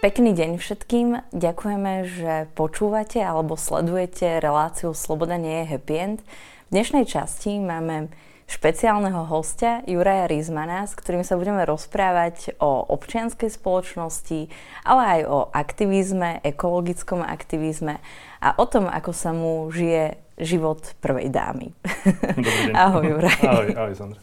Pekný deň všetkým. Ďakujeme, že počúvate alebo sledujete reláciu Sloboda nie je happy end. V dnešnej časti máme špeciálneho hostia Juraja Rizmana, s ktorým sa budeme rozprávať o občianskej spoločnosti, ale aj o aktivizme, ekologickom aktivizme a o tom, ako sa mu žije život prvej dámy. Dobrý deň. Ahoj, Juraj. Ahoj, ahoj, Sandra.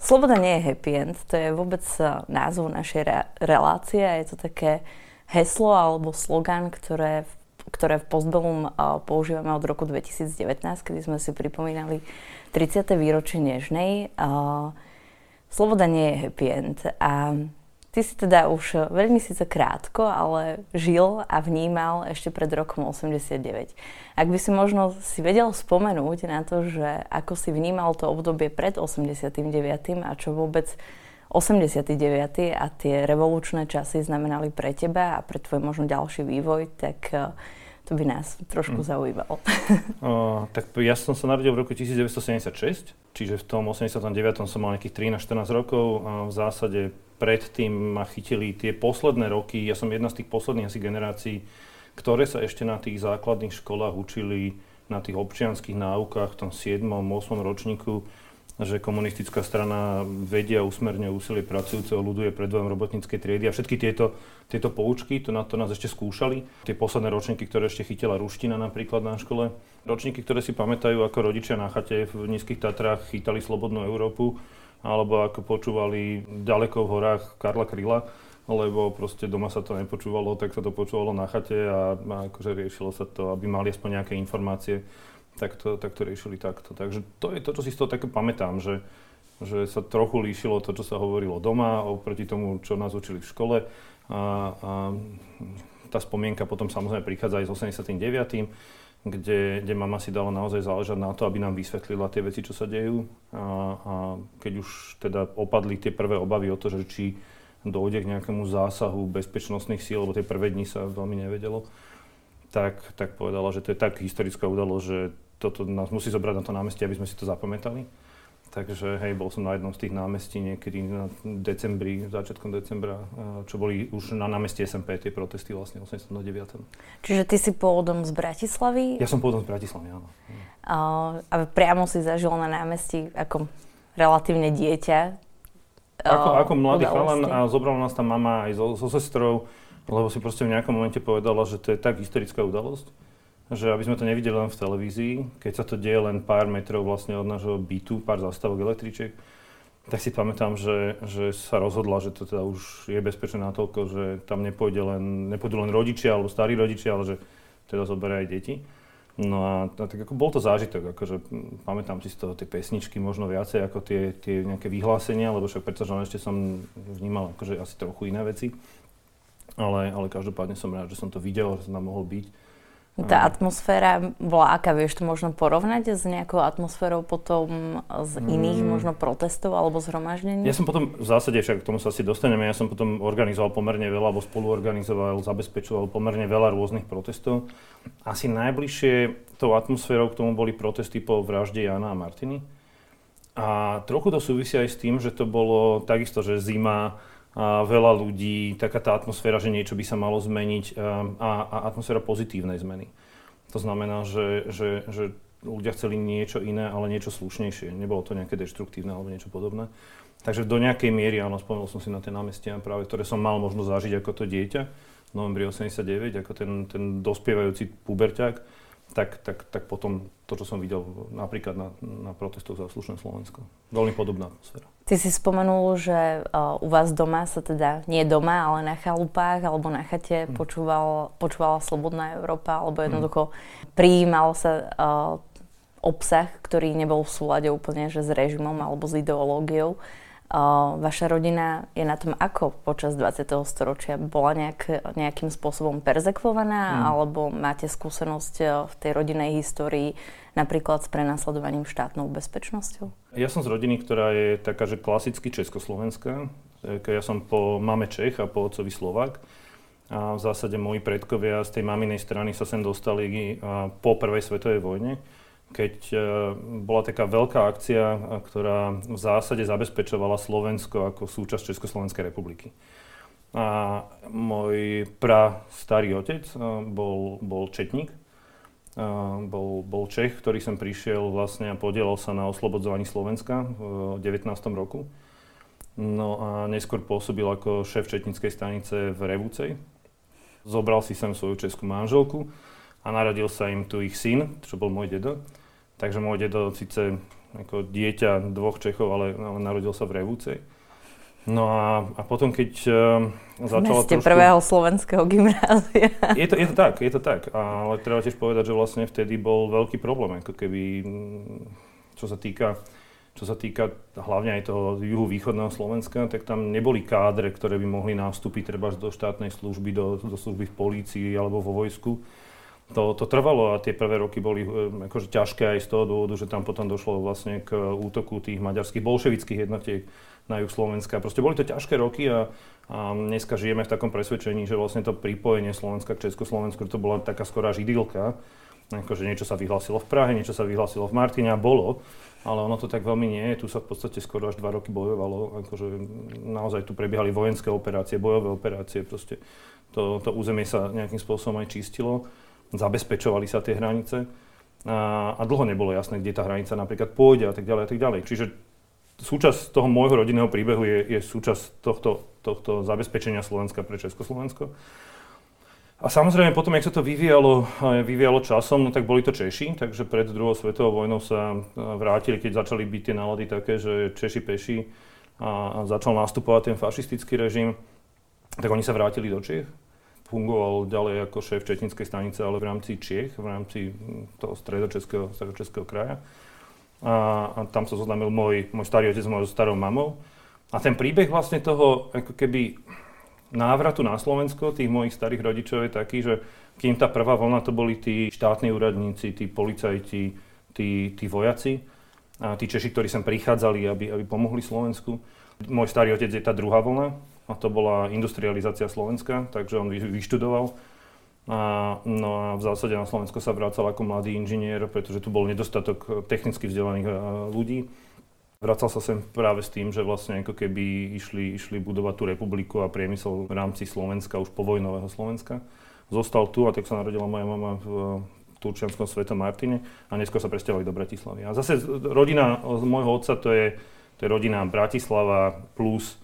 Sloboda nie je happy end, to je vôbec názov našej re- relácie a je to také heslo alebo slogan, ktoré, ktoré v Postbellum používame od roku 2019, kedy sme si pripomínali 30. výročie Nežnej. Sloboda nie je happy end a ty si teda už veľmi síce krátko, ale žil a vnímal ešte pred rokom 89. Ak by si možno si vedel spomenúť na to, že ako si vnímal to obdobie pred 89. a čo vôbec 89. a tie revolučné časy znamenali pre teba a pre tvoj možno ďalší vývoj, tak eh, to by nás trošku mm. zaujímalo. o, tak ja som sa narodil v roku 1976, čiže v tom 89. som mal nejakých 13-14 rokov a v zásade predtým ma chytili tie posledné roky, ja som jedna z tých posledných asi generácií, ktoré sa ešte na tých základných školách učili na tých občianských náukách v tom 7. 8. ročníku že komunistická strana vedia usmerne úsilie pracujúceho ľudu je predvojom robotníckej triedy a všetky tieto, tieto poučky, to, na to nás ešte skúšali. Tie posledné ročníky, ktoré ešte chytila ruština napríklad na škole. Ročníky, ktoré si pamätajú, ako rodičia na chate v Nízkych Tatrách chytali Slobodnú Európu, alebo ako počúvali ďaleko v horách Karla Kryla, lebo proste doma sa to nepočúvalo, tak sa to počúvalo na chate a, a akože riešilo sa to, aby mali aspoň nejaké informácie tak to, tak to riešili takto. Takže to je to, čo si z toho také pamätám, že, že sa trochu líšilo to, čo sa hovorilo doma, oproti tomu, čo nás učili v škole. A, a tá spomienka potom samozrejme prichádza aj z 89 kde, kde mama si dala naozaj záležať na to, aby nám vysvetlila tie veci, čo sa dejú. A, a keď už teda opadli tie prvé obavy o to, že či dojde k nejakému zásahu bezpečnostných síl, lebo tie prvé dni sa veľmi nevedelo, tak, tak povedala, že to je tak historická udalosť, že toto nás musí zobrať na to námestie, aby sme si to zapamätali. Takže hej, bol som na jednom z tých námestí niekedy na decembri, začiatkom decembra, čo boli už na námestí SMP, tie protesty vlastne 89. Čiže ty si pôvodom z Bratislavy? Ja som pôvodom z Bratislavy, áno. A, a priamo si zažil na námestí ako relatívne dieťa? Ako, ako mladý chalan a zobrala nás tam mama aj so, so sestrou, lebo si proste v nejakom momente povedala, že to je tak historická udalosť, že aby sme to nevideli len v televízii, keď sa to deje len pár metrov vlastne od nášho bytu, pár zastavok električiek, tak si pamätám, že, že sa rozhodla, že to teda už je bezpečné natoľko, že tam nepôjde len, nepôjdu len rodičia alebo starí rodičia, ale že teda zoberia aj deti. No a, a tak ako bol to zážitok, akože pamätám si z toho tie pesničky možno viacej ako tie, tie nejaké vyhlásenia, lebo však pretože ešte som vnímal akože asi trochu iné veci. Ale, ale každopádne som rád, že som to videl, že som tam mohol byť tá atmosféra bola aká? Vieš to možno porovnať s nejakou atmosférou potom z iných mm. možno protestov alebo zhromaždení? Ja som potom, v zásade však k tomu sa asi dostaneme, ja som potom organizoval pomerne veľa, alebo spoluorganizoval, zabezpečoval pomerne veľa rôznych protestov. Asi najbližšie tou atmosférou k tomu boli protesty po vražde Jana a Martiny. A trochu to súvisia aj s tým, že to bolo takisto, že zima, veľa ľudí, taká tá atmosféra, že niečo by sa malo zmeniť a, a atmosféra pozitívnej zmeny. To znamená, že, že, že ľudia chceli niečo iné, ale niečo slušnejšie. Nebolo to nejaké deštruktívne alebo niečo podobné. Takže do nejakej miery, áno, spomenul som si na tie námestia práve, ktoré som mal možnosť zažiť ako to dieťa v novembri 89, ako ten, ten dospievajúci puberťák tak, tak, tak potom to, čo som videl napríklad na, na protestoch za slušné Slovensko. Veľmi podobná atmosféra. Ty si spomenul, že uh, u vás doma sa teda, nie doma, ale na chalupách alebo na chate hmm. počúval, počúvala Slobodná Európa, alebo jednoducho hmm. prijímal sa uh, obsah, ktorý nebol v súlade úplne že s režimom alebo s ideológiou. Uh, vaša rodina je na tom ako počas 20. storočia? Bola nejak, nejakým spôsobom perzekvovaná mm. alebo máte skúsenosť v tej rodinnej histórii napríklad s prenasledovaním štátnou bezpečnosťou? Ja som z rodiny, ktorá je taká, že klasicky československá. Ja som po mame Čech a po otcovi Slovak. A v zásade moji predkovia z tej maminej strany sa sem dostali po prvej svetovej vojne keď e, bola taká veľká akcia, ktorá v zásade zabezpečovala Slovensko ako súčasť Československej republiky. A môj pra starý otec bol, bol četník, bol, bol Čech, ktorý sem prišiel vlastne a podielal sa na oslobodzovaní Slovenska v 19. roku. No a neskôr pôsobil ako šéf četníckej stanice v Revúcej. Zobral si sem svoju českú manželku a narodil sa im tu ich syn, čo bol môj dedo. Takže môj dedo síce ako dieťa dvoch Čechov, ale narodil sa v Revúcej. No a, a potom, keď uh, začala trošku... prvého slovenského gymnázia. Je to, je to tak, je to tak. Ale treba tiež povedať, že vlastne vtedy bol veľký problém, ako keby, čo sa týka čo sa týka hlavne aj toho juhu-východného Slovenska, tak tam neboli kádre, ktoré by mohli nastúpiť treba do štátnej služby, do, do služby v polícii alebo vo vojsku. To, to trvalo a tie prvé roky boli eh, akože ťažké aj z toho dôvodu, že tam potom došlo vlastne k útoku tých maďarských bolševických jednotiek na juh Slovenska. Proste boli to ťažké roky a, a dneska žijeme v takom presvedčení, že vlastne to pripojenie Slovenska k Československu, to bola taká skorá židilka, akože niečo sa vyhlásilo v Prahe, niečo sa vyhlásilo v Martine a bolo, ale ono to tak veľmi nie je. Tu sa v podstate skoro až dva roky bojovalo, akože naozaj tu prebiehali vojenské operácie, bojové operácie, proste to, to územie sa nejakým spôsobom aj čistilo, zabezpečovali sa tie hranice a, a dlho nebolo jasné, kde tá hranica napríklad pôjde a tak ďalej a tak ďalej. Čiže súčasť toho môjho rodinného príbehu je, je súčasť tohto, tohto zabezpečenia Slovenska pre Československo. A samozrejme potom, jak sa to vyvíjalo, vyvíjalo časom, no tak boli to Češi, takže pred druhou svetovou vojnou sa vrátili, keď začali byť tie nálady také, že Češi peši a, a začal nastupovať ten fašistický režim, tak oni sa vrátili do Čiech. Fungoval ďalej ako šéf Četnickej stanice, ale v rámci Čiech, v rámci toho stredočeského, stredočeského kraja a, tam sa zoznámil môj, môj starý otec s mojou starou mamou. A ten príbeh vlastne toho ako keby návratu na Slovensko tých mojich starých rodičov je taký, že kým tá prvá vlna to boli tí štátni úradníci, tí policajti, tí, tí vojaci, a tí Češi, ktorí sem prichádzali, aby, aby pomohli Slovensku. Môj starý otec je tá druhá vlna a to bola industrializácia Slovenska, takže on vyštudoval a, no a v zásade na Slovensko sa vracal ako mladý inžinier, pretože tu bol nedostatok technicky vzdelaných ľudí. Vracal sa sem práve s tým, že vlastne ako keby išli, išli budovať tú republiku a priemysel v rámci Slovenska, už povojnového Slovenska. Zostal tu a tak sa narodila moja mama v Turčianskom Svetom Martine a neskôr sa presťahovali do Bratislavy. A zase rodina môjho otca to je, to je rodina Bratislava plus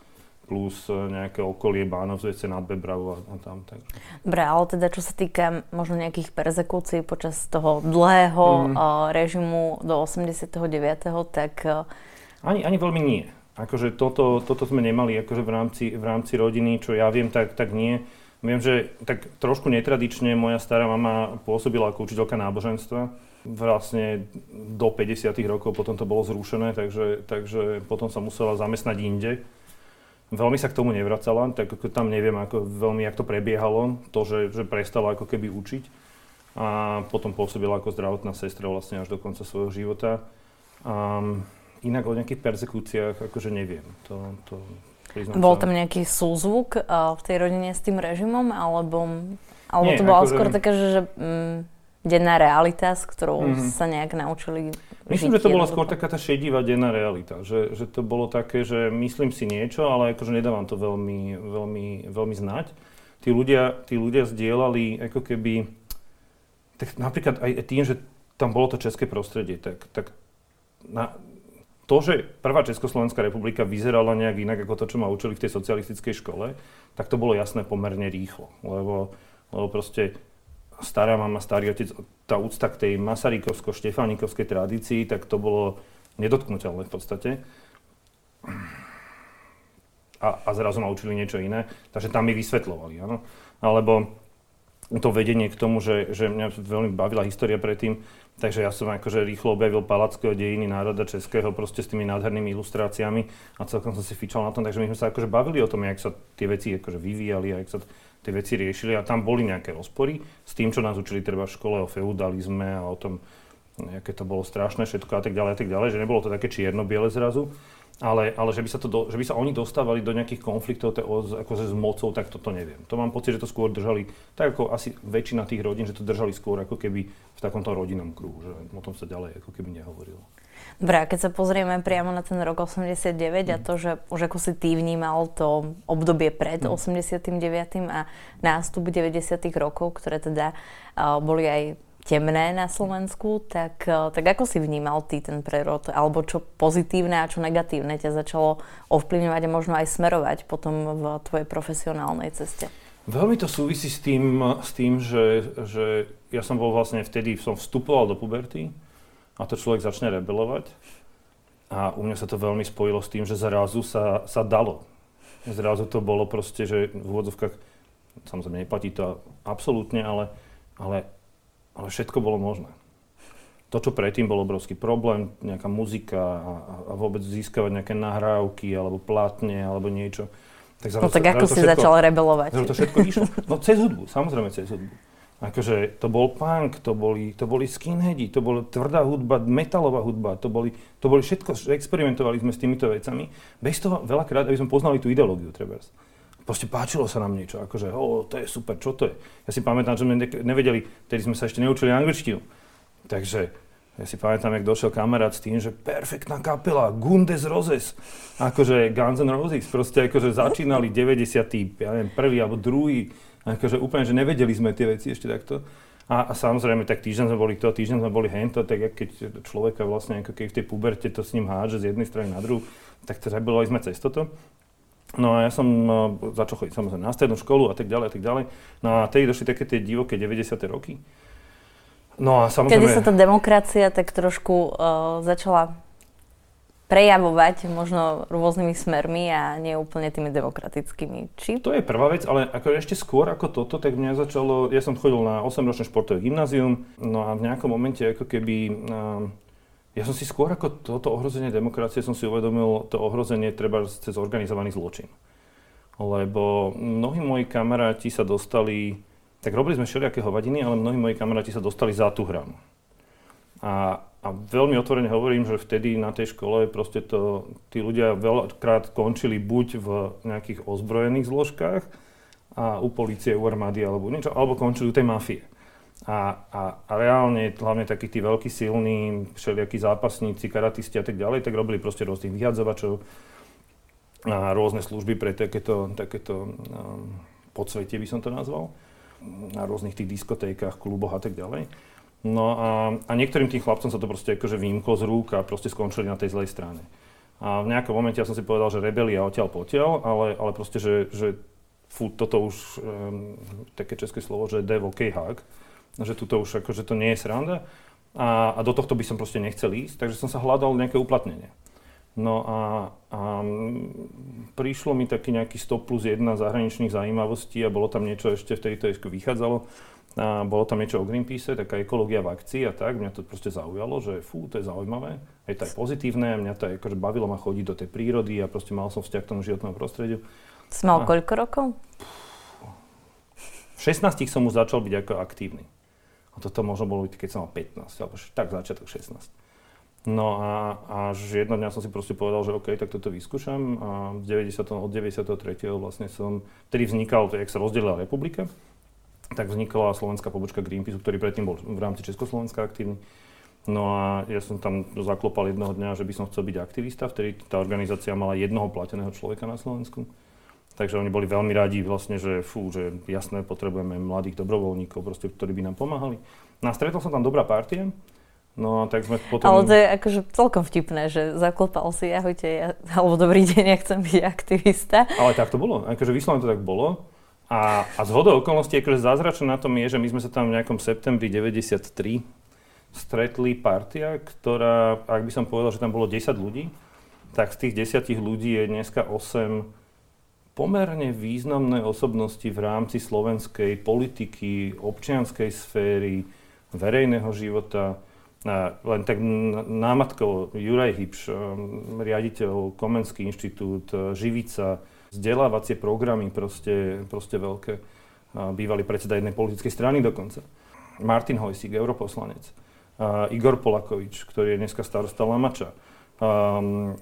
plus e, nejaké okolie Bánovzvece nad Bebravou a, a tam. Tak. Dobre, ale teda čo sa týka možno nejakých perzekúcií počas toho dlhého mm. uh, režimu do 89. tak... Uh, ani, ani veľmi nie. Akože toto, toto sme nemali akože v rámci, v rámci rodiny, čo ja viem, tak, tak nie. Viem, že tak trošku netradične moja stará mama pôsobila ako učiteľka náboženstva. Vlastne do 50 rokov potom to bolo zrušené, takže, takže potom sa musela zamestnať inde Veľmi sa k tomu nevracala, tak ako tam neviem, ako veľmi, jak to prebiehalo, to, že, že prestala ako keby učiť a potom pôsobila ako zdravotná sestra vlastne až do konca svojho života. Um, inak o nejakých persekúciách akože neviem. To, to Bol tam nejaký súzvuk uh, v tej rodine s tým režimom, alebo, alebo Nie, to bolo akože... skôr také, že, že mm, denná realita, s ktorou mm-hmm. sa nejak naučili Myslím, že to bola skôr taká tá šedivá denná realita, že, že to bolo také, že myslím si niečo, ale akože nedávam to veľmi, veľmi, veľmi znať. Tí ľudia, tí ľudia zdieľali ako keby, tak napríklad aj tým, že tam bolo to české prostredie, tak, tak na, to, že prvá Československá republika vyzerala nejak inak ako to, čo ma učili v tej socialistickej škole, tak to bolo jasné pomerne rýchlo, lebo, lebo proste stará mama, starý otec, tá úcta k tej masarykovsko-štefánikovskej tradícii, tak to bolo nedotknutelné v podstate. A, a zrazu ma učili niečo iné, takže tam mi vysvetľovali, áno. Alebo to vedenie k tomu, že, že mňa veľmi bavila história predtým, takže ja som akože rýchlo objavil Palackého dejiny národa českého proste s tými nádhernými ilustráciami a celkom som si fičal na tom, takže my sme sa akože bavili o tom, jak sa tie veci akože vyvíjali a jak sa tie veci riešili a tam boli nejaké rozpory s tým, čo nás učili treba v škole o feudalizme a o tom, aké to bolo strašné všetko a tak ďalej a tak ďalej, že nebolo to také čierno-biele zrazu. Ale, ale že, by sa to do, že by sa oni dostávali do nejakých konfliktov te, ako s mocou, tak toto neviem. To mám pocit, že to skôr držali, tak ako asi väčšina tých rodín, že to držali skôr ako keby v takomto rodinnom kruhu, že o tom sa ďalej ako keby nehovorilo. Dobre, a keď sa pozrieme priamo na ten rok 89 mm. a to, že už ako si ty vnímal to obdobie pred mm. 89. a nástup 90. rokov, ktoré teda uh, boli aj temné na Slovensku, tak, tak ako si vnímal ty ten prerod? Alebo čo pozitívne a čo negatívne ťa začalo ovplyvňovať a možno aj smerovať potom v tvojej profesionálnej ceste? Veľmi to súvisí s tým, s tým že, že ja som bol vlastne vtedy, som vstupoval do puberty a to človek začne rebelovať. A u mňa sa to veľmi spojilo s tým, že zrazu sa, sa dalo. Zrazu to bolo proste, že v úvodzovkách, samozrejme neplatí to absolútne, ale, ale, ale všetko bolo možné. To, čo predtým bol obrovský problém, nejaká muzika a, a vôbec získavať nejaké nahrávky alebo plátne alebo niečo. Tak zrazu, no tak ako si všetko, začal rebelovať? Zrazu to všetko išlo. No cez hudbu, samozrejme cez hudbu. Akože to bol punk, to boli, to boli skinheadi, to bola tvrdá hudba, metalová hudba, to boli, to boli všetko, experimentovali sme s týmito vecami. Bez toho veľakrát, aby sme poznali tú ideológiu, treba. Proste páčilo sa nám niečo, akože, o, to je super, čo to je? Ja si pamätám, že sme nevedeli, tedy sme sa ešte neučili angličtinu. Takže ja si pamätám, jak došiel kamarát s tým, že perfektná kapela, Gundes Roses, akože Guns N' Roses, proste akože začínali 90. ja neviem, prvý alebo druhý, Akože úplne, že nevedeli sme tie veci ešte takto. A, a samozrejme, tak týždeň sme boli to, týždeň sme boli hento, tak keď človeka vlastne ako keď v tej puberte to s ním hádže z jednej strany na druhú, tak to rebelovali sme cez toto. No a ja som no, začal chodiť samozrejme na strednú školu a tak ďalej a tak ďalej. No a tedy došli také tie divoké 90. roky. No a samozrejme... Kedy sa tá demokracia tak trošku uh, začala prejavovať možno rôznymi smermi a nie úplne tými demokratickými. Či? To je prvá vec, ale ako ešte skôr ako toto, tak mňa začalo, ja som chodil na 8-ročné športové gymnázium, no a v nejakom momente ako keby, ja som si skôr ako toto ohrozenie demokracie som si uvedomil to ohrozenie treba cez organizovaný zločin. Lebo mnohí moji kamaráti sa dostali, tak robili sme všelijaké hovadiny, ale mnohí moji kamaráti sa dostali za tú hranu. A a veľmi otvorene hovorím, že vtedy na tej škole proste to, tí ľudia veľakrát končili buď v nejakých ozbrojených zložkách a u policie, u armády alebo niečo, alebo končili u tej mafie. A, a, a reálne, hlavne takí tí veľkí silní, všelijakí zápasníci, karatisti a tak ďalej, tak robili proste rôznych vyhadzovačov a rôzne služby pre takéto, takéto um, podsvetie by som to nazval, na rôznych tých diskotékach, kluboch a tak ďalej. No a, a niektorým tým chlapcom sa to proste akože vymklo z rúk a proste skončili na tej zlej strane. A v nejakom momente ja som si povedal, že rebelia odtiaľ potiaľ, ale, ale proste, že, že fú, toto už, um, také české slovo, že dev OK hack, že tuto už akože to nie je sranda a, a do tohto by som proste nechcel ísť, takže som sa hľadal nejaké uplatnenie. No a, a prišlo mi taký nejaký 100 plus 1 zahraničných zaujímavostí a bolo tam niečo ešte, vtedy to vychádzalo, a bolo tam niečo o Greenpeace, taká ekológia v akcii a tak. Mňa to proste zaujalo, že fú, to je zaujímavé. Je to aj pozitívne, mňa to aj akože bavilo ma chodiť do tej prírody a proste mal som vzťah k tomu životnému prostrediu. Si mal a... koľko rokov? V 16 som už začal byť ako aktívny. A toto možno bolo byť, keď som mal 15, alebo tak začiatok 16. No a až jedno dňa som si proste povedal, že OK, tak toto vyskúšam a v 90, od 93. vlastne som, vtedy vznikal, jak sa rozdelila republika, tak vznikla slovenská pobočka Greenpeace, ktorý predtým bol v rámci Československa aktívny. No a ja som tam zaklopal jedného dňa, že by som chcel byť aktivista, vtedy tá organizácia mala jednoho plateného človeka na Slovensku. Takže oni boli veľmi radi vlastne, že fú, že jasné, potrebujeme mladých dobrovoľníkov, proste, ktorí by nám pomáhali. No a stretol som tam dobrá partia, No tak sme potom... Ale to je akože celkom vtipné, že zaklopal si, ahojte, ja, alebo dobrý deň, ja chcem byť aktivista. Ale tak to bolo, akože vyslovene to tak bolo. A, a z hodou okolností, akože zázračné na tom je, že my sme sa tam v nejakom septembri 93 stretli partia, ktorá, ak by som povedal, že tam bolo 10 ľudí, tak z tých 10 ľudí je dneska 8 pomerne významné osobnosti v rámci slovenskej politiky, občianskej sféry, verejného života. A len tak námatkou Juraj Hybš, riaditeľ Komenský inštitút, Živica, vzdelávacie programy proste, proste veľké. Bývalý predseda jednej politickej strany dokonca. Martin Hojsík, europoslanec. Igor Polakovič, ktorý je dneska starosta Lamača. Um,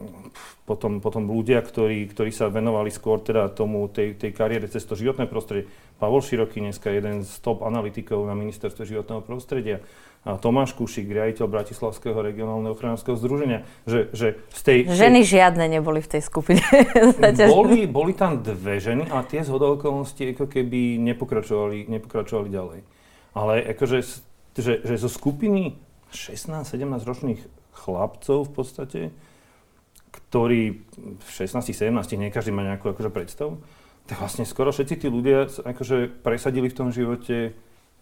potom, potom ľudia, ktorí, ktorí sa venovali skôr teda tomu, tej, tej kariére cez to životné prostredie. Pavol Široký, dneska jeden z top analytikov na ministerstve životného prostredia. A Tomáš Kušik, riaditeľ Bratislavského regionálneho ochranárskeho združenia. Že, že z tej, Ženy tej, žiadne neboli v tej skupine. boli, boli tam dve ženy, ale tie z okolností ako keby nepokračovali, nepokračovali ďalej. Ale akože že, že zo skupiny 16-17 ročných chlapcov v podstate, ktorí v 16-17, nie každý má nejakú akože predstavu, tak vlastne skoro všetci tí ľudia akože presadili v tom živote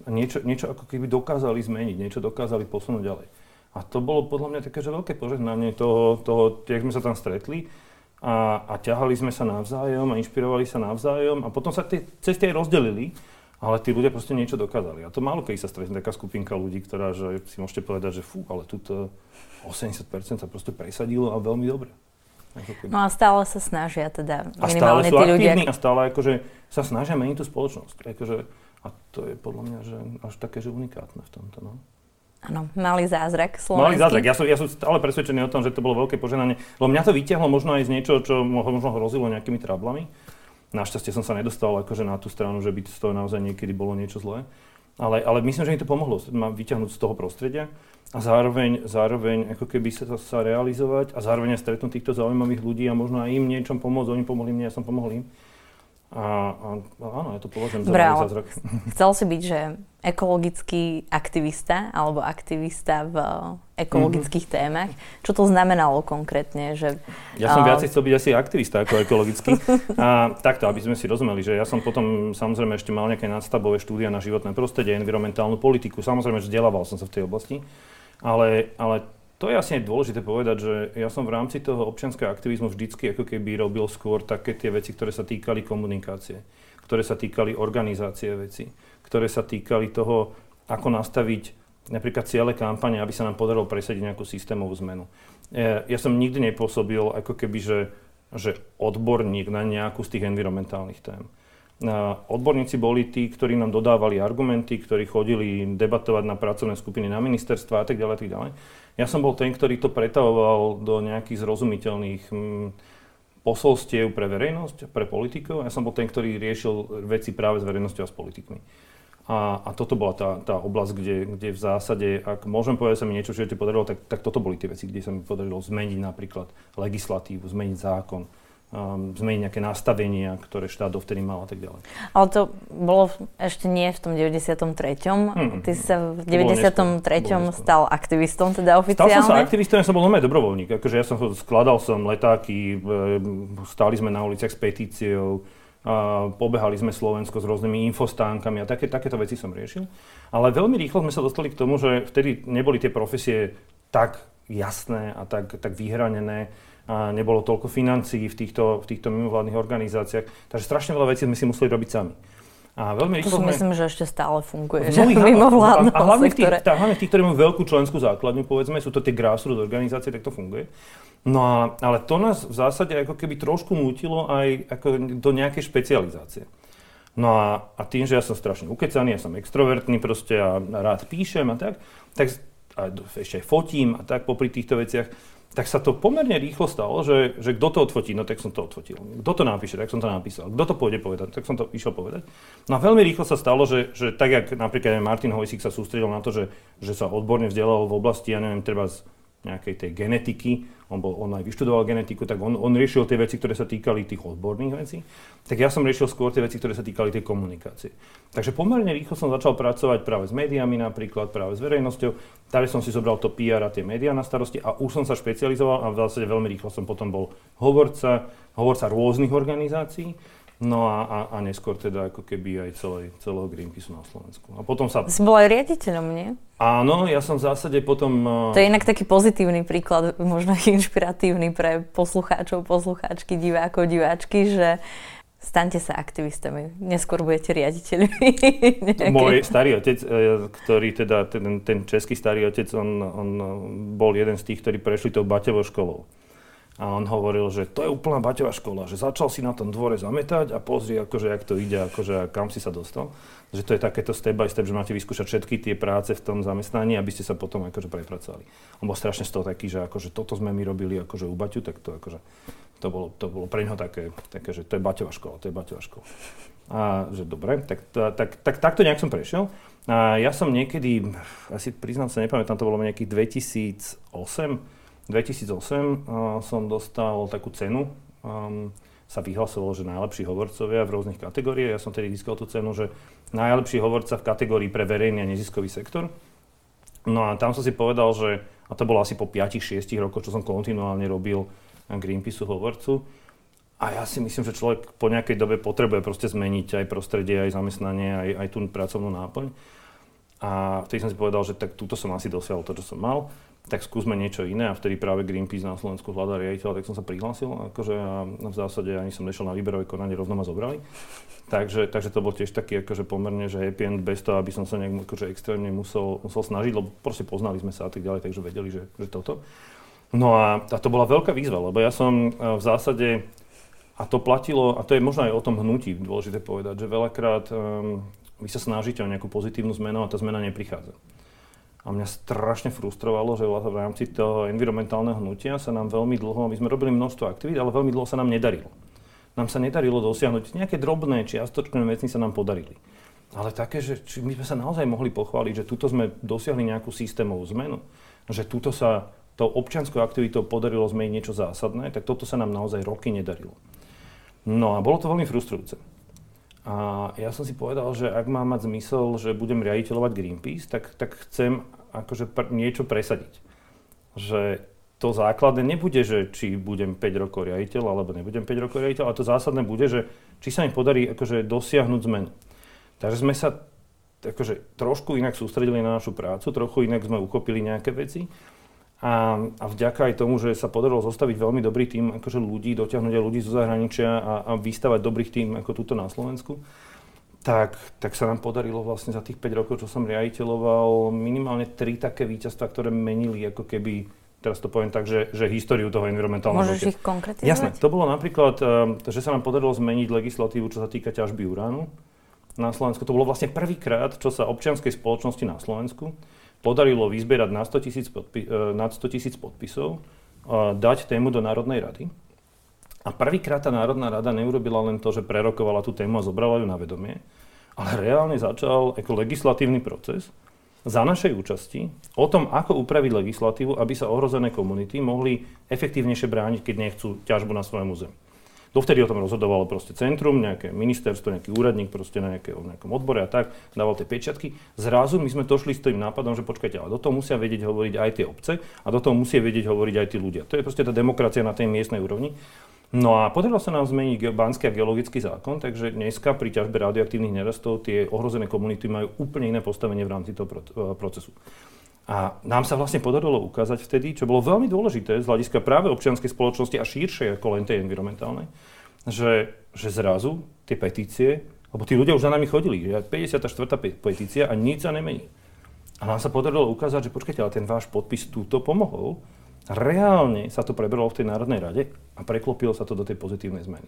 a niečo, niečo ako keby dokázali zmeniť, niečo dokázali posunúť ďalej. A to bolo podľa mňa také, že veľké požehnanie toho, toho jak sme sa tam stretli a, a ťahali sme sa navzájom a inšpirovali sa navzájom a potom sa tie cesty aj rozdelili ale tí ľudia proste niečo dokázali. A to málo keď sa stretne taká skupinka ľudí, ktorá, že si môžete povedať, že fú, ale tuto 80% sa proste presadilo a veľmi dobre. No a stále sa snažia teda minimálne a stále sú tí ľudia. A stále akože sa snažia meniť tú spoločnosť. Akože, a to je podľa mňa že až také, že unikátne v tomto. No. Áno, malý zázrak slovenský. Malý zázrak. Ja som, ja som stále presvedčený o tom, že to bolo veľké poženanie. Lebo mňa to vyťahlo možno aj z niečo, čo možno hrozilo nejakými trablami. Našťastie som sa nedostal akože na tú stranu, že by z toho naozaj niekedy bolo niečo zlé. Ale, ale myslím, že mi to pomohlo ma vyťahnuť z toho prostredia a zároveň, zároveň ako keby sa, sa realizovať a zároveň aj stretnúť týchto zaujímavých ľudí a možno aj im niečom pomôcť, oni pomohli mne, ja som pomohol im. A, a, áno, ja to považujem za Bravo. zázrak. Chcel si byť, že ekologický aktivista alebo aktivista v ekologických mm-hmm. témach. Čo to znamenalo konkrétne? Že, ja som uh... viac chcel byť asi aktivista ako ekologický. a takto, aby sme si rozumeli, že ja som potom samozrejme ešte mal nejaké nadstavové štúdia na životné prostredie, environmentálnu politiku. Samozrejme, že vzdelával som sa v tej oblasti. Ale, ale to je asi dôležité povedať, že ja som v rámci toho občianského aktivizmu vždycky ako keby robil skôr také tie veci, ktoré sa týkali komunikácie, ktoré sa týkali organizácie veci, ktoré sa týkali toho, ako nastaviť napríklad ciele kampane, aby sa nám podarilo presadiť nejakú systémovú zmenu. Ja, ja som nikdy nepôsobil ako keby, že, že odborník na nejakú z tých environmentálnych tém. Odborníci boli tí, ktorí nám dodávali argumenty, ktorí chodili debatovať na pracovné skupiny na ministerstva a tak ďalej, tak ďalej. Ja som bol ten, ktorý to pretavoval do nejakých zrozumiteľných mm, posolstiev pre verejnosť, pre politikov. Ja som bol ten, ktorý riešil veci práve s verejnosťou a s politikmi. A, a toto bola tá, tá oblasť, kde, kde v zásade, ak môžem povedať, sa mi niečo, čo ti podarilo, tak, tak toto boli tie veci, kde sa mi podarilo zmeniť napríklad legislatívu, zmeniť zákon, um, zmeniť nejaké nastavenia, ktoré štát dovtedy mal a tak ďalej. Ale to bolo ešte nie v tom 93. Hmm, Ty sa v 93. stal aktivistom, teda oficiálne? Stal som sa aktivistom, ja som bol normálne dobrovoľník. Akože ja som skladal som letáky, stáli sme na uliciach s petíciou, a pobehali sme Slovensko s rôznymi infostánkami a také, takéto veci som riešil. Ale veľmi rýchlo sme sa dostali k tomu, že vtedy neboli tie profesie tak jasné a tak, tak vyhranené a nebolo toľko financií v týchto, v týchto mimovládnych organizáciách. Takže strašne veľa vecí sme si museli robiť sami. A veľmi rýchlo to si sme... myslím, že ešte stále funguje. Že mimovládne a, a hlavne, v tých, tá, hlavne v tých, ktorí majú veľkú členskú základňu, povedzme, sú to tie grassroots organizácie, tak to funguje. No a, ale to nás v zásade ako keby trošku nutilo aj ako do nejakej špecializácie. No a, a tým, že ja som strašne ukecaný, ja som extrovertný proste a rád píšem a tak, tak a ešte aj fotím a tak popri týchto veciach, tak sa to pomerne rýchlo stalo, že, že kto to odfotí, no tak som to odfotil. Kto to napíše, tak som to napísal. Kto to pôjde povedať, tak som to išiel povedať. No a veľmi rýchlo sa stalo, že, že tak, jak napríklad Martin Hojsík sa sústredil na to, že, že sa odborne vzdelal v oblasti, ja neviem, treba z nejakej tej genetiky, on, bol, on aj vyštudoval genetiku, tak on, on riešil tie veci, ktoré sa týkali tých odborných vecí, tak ja som riešil skôr tie veci, ktoré sa týkali tej komunikácie. Takže pomerne rýchlo som začal pracovať práve s médiami napríklad, práve s verejnosťou. Tady som si zobral to PR a tie médiá na starosti a už som sa špecializoval a v zásade veľmi rýchlo som potom bol hovorca, hovorca rôznych organizácií No a, a, a neskôr teda ako keby aj celej, celého Greenpeaceu na Slovensku. A potom sa... Si bol aj riaditeľom, nie? Áno, ja som v zásade potom... To je inak taký pozitívny príklad, možno inšpiratívny pre poslucháčov, poslucháčky, divákov, diváčky, že staňte sa aktivistami, neskôr budete riaditeľmi. Môj starý otec, e, ktorý teda, ten, ten český starý otec, on, on bol jeden z tých, ktorí prešli tou Baťovou školou. A on hovoril, že to je úplná Baťová škola, že začal si na tom dvore zametať a pozri, akože, jak to ide, akože, kam si sa dostal. Že to je takéto step by step, že máte vyskúšať všetky tie práce v tom zamestnaní, aby ste sa potom akože prepracovali. On bol strašne z toho taký, že akože toto sme my robili akože u Baťu, tak to akože to bolo, to bolo pre neho také, také, že to je Baťová škola, to je Baťová škola. A že dobre, tak, tak, tak, tak takto nejak som prešiel. A ja som niekedy, asi priznám sa, nepamätám, to bolo nejakých 2008, 2008 uh, som dostal takú cenu, um, sa vyhlasovalo, že najlepší hovorcovia v rôznych kategóriách. Ja som tedy získal tú cenu, že najlepší hovorca v kategórii pre verejný a neziskový sektor. No a tam som si povedal, že, a to bolo asi po 5-6 rokoch, čo som kontinuálne robil Greenpeaceu hovorcu, a ja si myslím, že človek po nejakej dobe potrebuje proste zmeniť aj prostredie, aj zamestnanie, aj, aj tú pracovnú náplň. A vtedy som si povedal, že tak túto som asi dosiahol to, čo som mal tak skúsme niečo iné a vtedy práve Greenpeace na Slovensku hľadá riaditeľa, tak som sa prihlásil akože a v zásade ani som nešiel na výberové konanie, rovno ma zobrali. Takže, takže to bol tiež taký akože pomerne, že happy end bez toho, aby som sa nejak akože extrémne musel, musel snažiť, lebo proste poznali sme sa a tak ďalej, takže vedeli, že, že toto. No a, a to bola veľká výzva, lebo ja som e, v zásade, a to platilo, a to je možno aj o tom hnutí dôležité povedať, že veľakrát um, vy sa snažíte o nejakú pozitívnu zmenu a tá zmena neprichádza. A mňa strašne frustrovalo, že v rámci toho environmentálneho hnutia sa nám veľmi dlho, my sme robili množstvo aktivít, ale veľmi dlho sa nám nedarilo. Nám sa nedarilo dosiahnuť nejaké drobné čiastočné veci sa nám podarili. Ale také, že či my sme sa naozaj mohli pochváliť, že tuto sme dosiahli nejakú systémovú zmenu, že tuto sa tou občianskou aktivitou podarilo zmeniť niečo zásadné, tak toto sa nám naozaj roky nedarilo. No a bolo to veľmi frustrujúce. A ja som si povedal, že ak má mať zmysel, že budem riaditeľovať Greenpeace, tak, tak chcem akože pr- niečo presadiť. Že to základné nebude, že či budem 5 rokov riaditeľ, alebo nebudem 5 rokov riaditeľ, ale to zásadné bude, že či sa mi podarí akože dosiahnuť zmenu. Takže sme sa akože trošku inak sústredili na našu prácu, trochu inak sme uchopili nejaké veci a, a vďaka aj tomu, že sa podarilo zostaviť veľmi dobrý tým akože ľudí, dotiahnuť aj ľudí zo zahraničia a, a vystavať dobrých tým ako túto na Slovensku, tak, tak sa nám podarilo vlastne za tých 5 rokov, čo som riaditeľoval, minimálne tri také víťazstva, ktoré menili ako keby, teraz to poviem tak, že, že históriu toho environmentálneho Môžeš ich konkretizovať? Jasné, to bolo napríklad, eh, že sa nám podarilo zmeniť legislatívu, čo sa týka ťažby uránu na Slovensku. To bolo vlastne prvýkrát, čo sa občianskej spoločnosti na Slovensku podarilo vyzbierať na 100 tisíc podpi- e, nad 100 tisíc podpisov, dať tému do Národnej rady. A prvýkrát tá Národná rada neurobila len to, že prerokovala tú tému a zobrala ju na vedomie, ale reálne začal ako legislatívny proces za našej účasti o tom, ako upraviť legislatívu, aby sa ohrozené komunity mohli efektívnejšie brániť, keď nechcú ťažbu na svojom území. Dovtedy o tom rozhodovalo proste centrum, nejaké ministerstvo, nejaký úradník proste na nejaké, nejakom odbore a tak, dával tie pečiatky. Zrazu my sme došli s tým nápadom, že počkajte, ale do toho musia vedieť hovoriť aj tie obce a do toho musia vedieť hovoriť aj tí ľudia. To je proste tá demokracia na tej miestnej úrovni. No a podarilo sa nám zmeniť banský a geologický zákon, takže dneska pri ťažbe radioaktívnych nerastov tie ohrozené komunity majú úplne iné postavenie v rámci toho e, procesu. A nám sa vlastne podarilo ukázať vtedy, čo bolo veľmi dôležité z hľadiska práve občianskej spoločnosti a širšie ako len tej environmentálnej, že, že zrazu tie petície, lebo tí ľudia už za nami chodili, že 54. petícia a nič sa nemení. A nám sa podarilo ukázať, že počkajte, ale ten váš podpis túto pomohol. Reálne sa to prebralo v tej Národnej rade a preklopilo sa to do tej pozitívnej zmeny.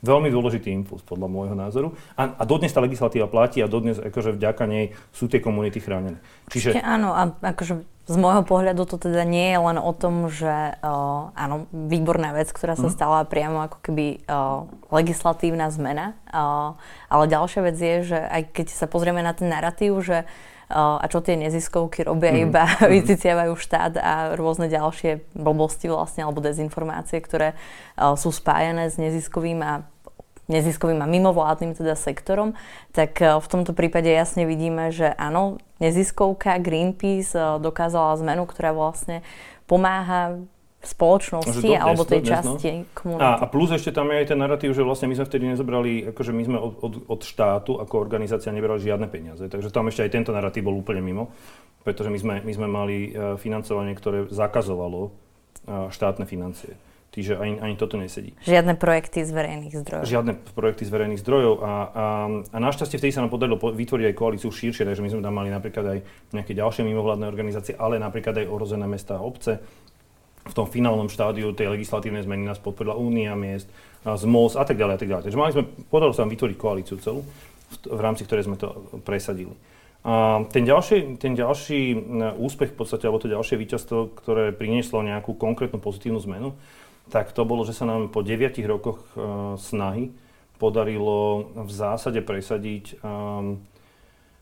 Veľmi dôležitý impuls, podľa môjho názoru. A, a dodnes tá legislatíva platí a dodnes akože vďaka nej sú tie komunity chránené. Čiže... Čiže áno, a akože z môjho pohľadu to teda nie je len o tom, že uh, áno, výborná vec, ktorá sa mm. stala priamo ako keby uh, legislatívna zmena, uh, ale ďalšia vec je, že aj keď sa pozrieme na ten narratív, že a čo tie neziskovky robia, mm. iba mm. vyciciavajú štát a rôzne ďalšie blbosti vlastne, alebo dezinformácie, ktoré sú spájané s neziskovým a neziskovým a mimovládnym teda sektorom, tak v tomto prípade jasne vidíme, že áno, neziskovka Greenpeace dokázala zmenu, ktorá vlastne pomáha spoločnosti dodnes, alebo tej no. časti no. komunity. A, a plus ešte tam je aj ten narratív, že vlastne my sme vtedy nezobrali, akože my sme od, od, od štátu ako organizácia nebrali žiadne peniaze, takže tam ešte aj tento narratív bol úplne mimo, pretože my sme, my sme mali uh, financovanie, ktoré zakazovalo uh, štátne financie. Čiže ani, ani toto nesedí. Žiadne projekty z verejných zdrojov. Žiadne projekty z verejných zdrojov a, a, a našťastie vtedy sa nám podarilo vytvoriť aj koalíciu širšie, takže my sme tam mali napríklad aj nejaké ďalšie mimovládne organizácie, ale napríklad aj ohrozené mesta a obce, v tom finálnom štádiu tej legislatívnej zmeny nás podporila Únia miest, z MOS a tak ďalej a tak ďalej. Takže mali sme, podarilo sa nám vytvoriť koalíciu celú, v, v rámci ktorej sme to presadili. A ten ďalší, ten ďalší úspech v podstate, alebo to ďalšie víťazstvo, ktoré prinieslo nejakú konkrétnu pozitívnu zmenu, tak to bolo, že sa nám po 9 rokoch uh, snahy podarilo v zásade presadiť um,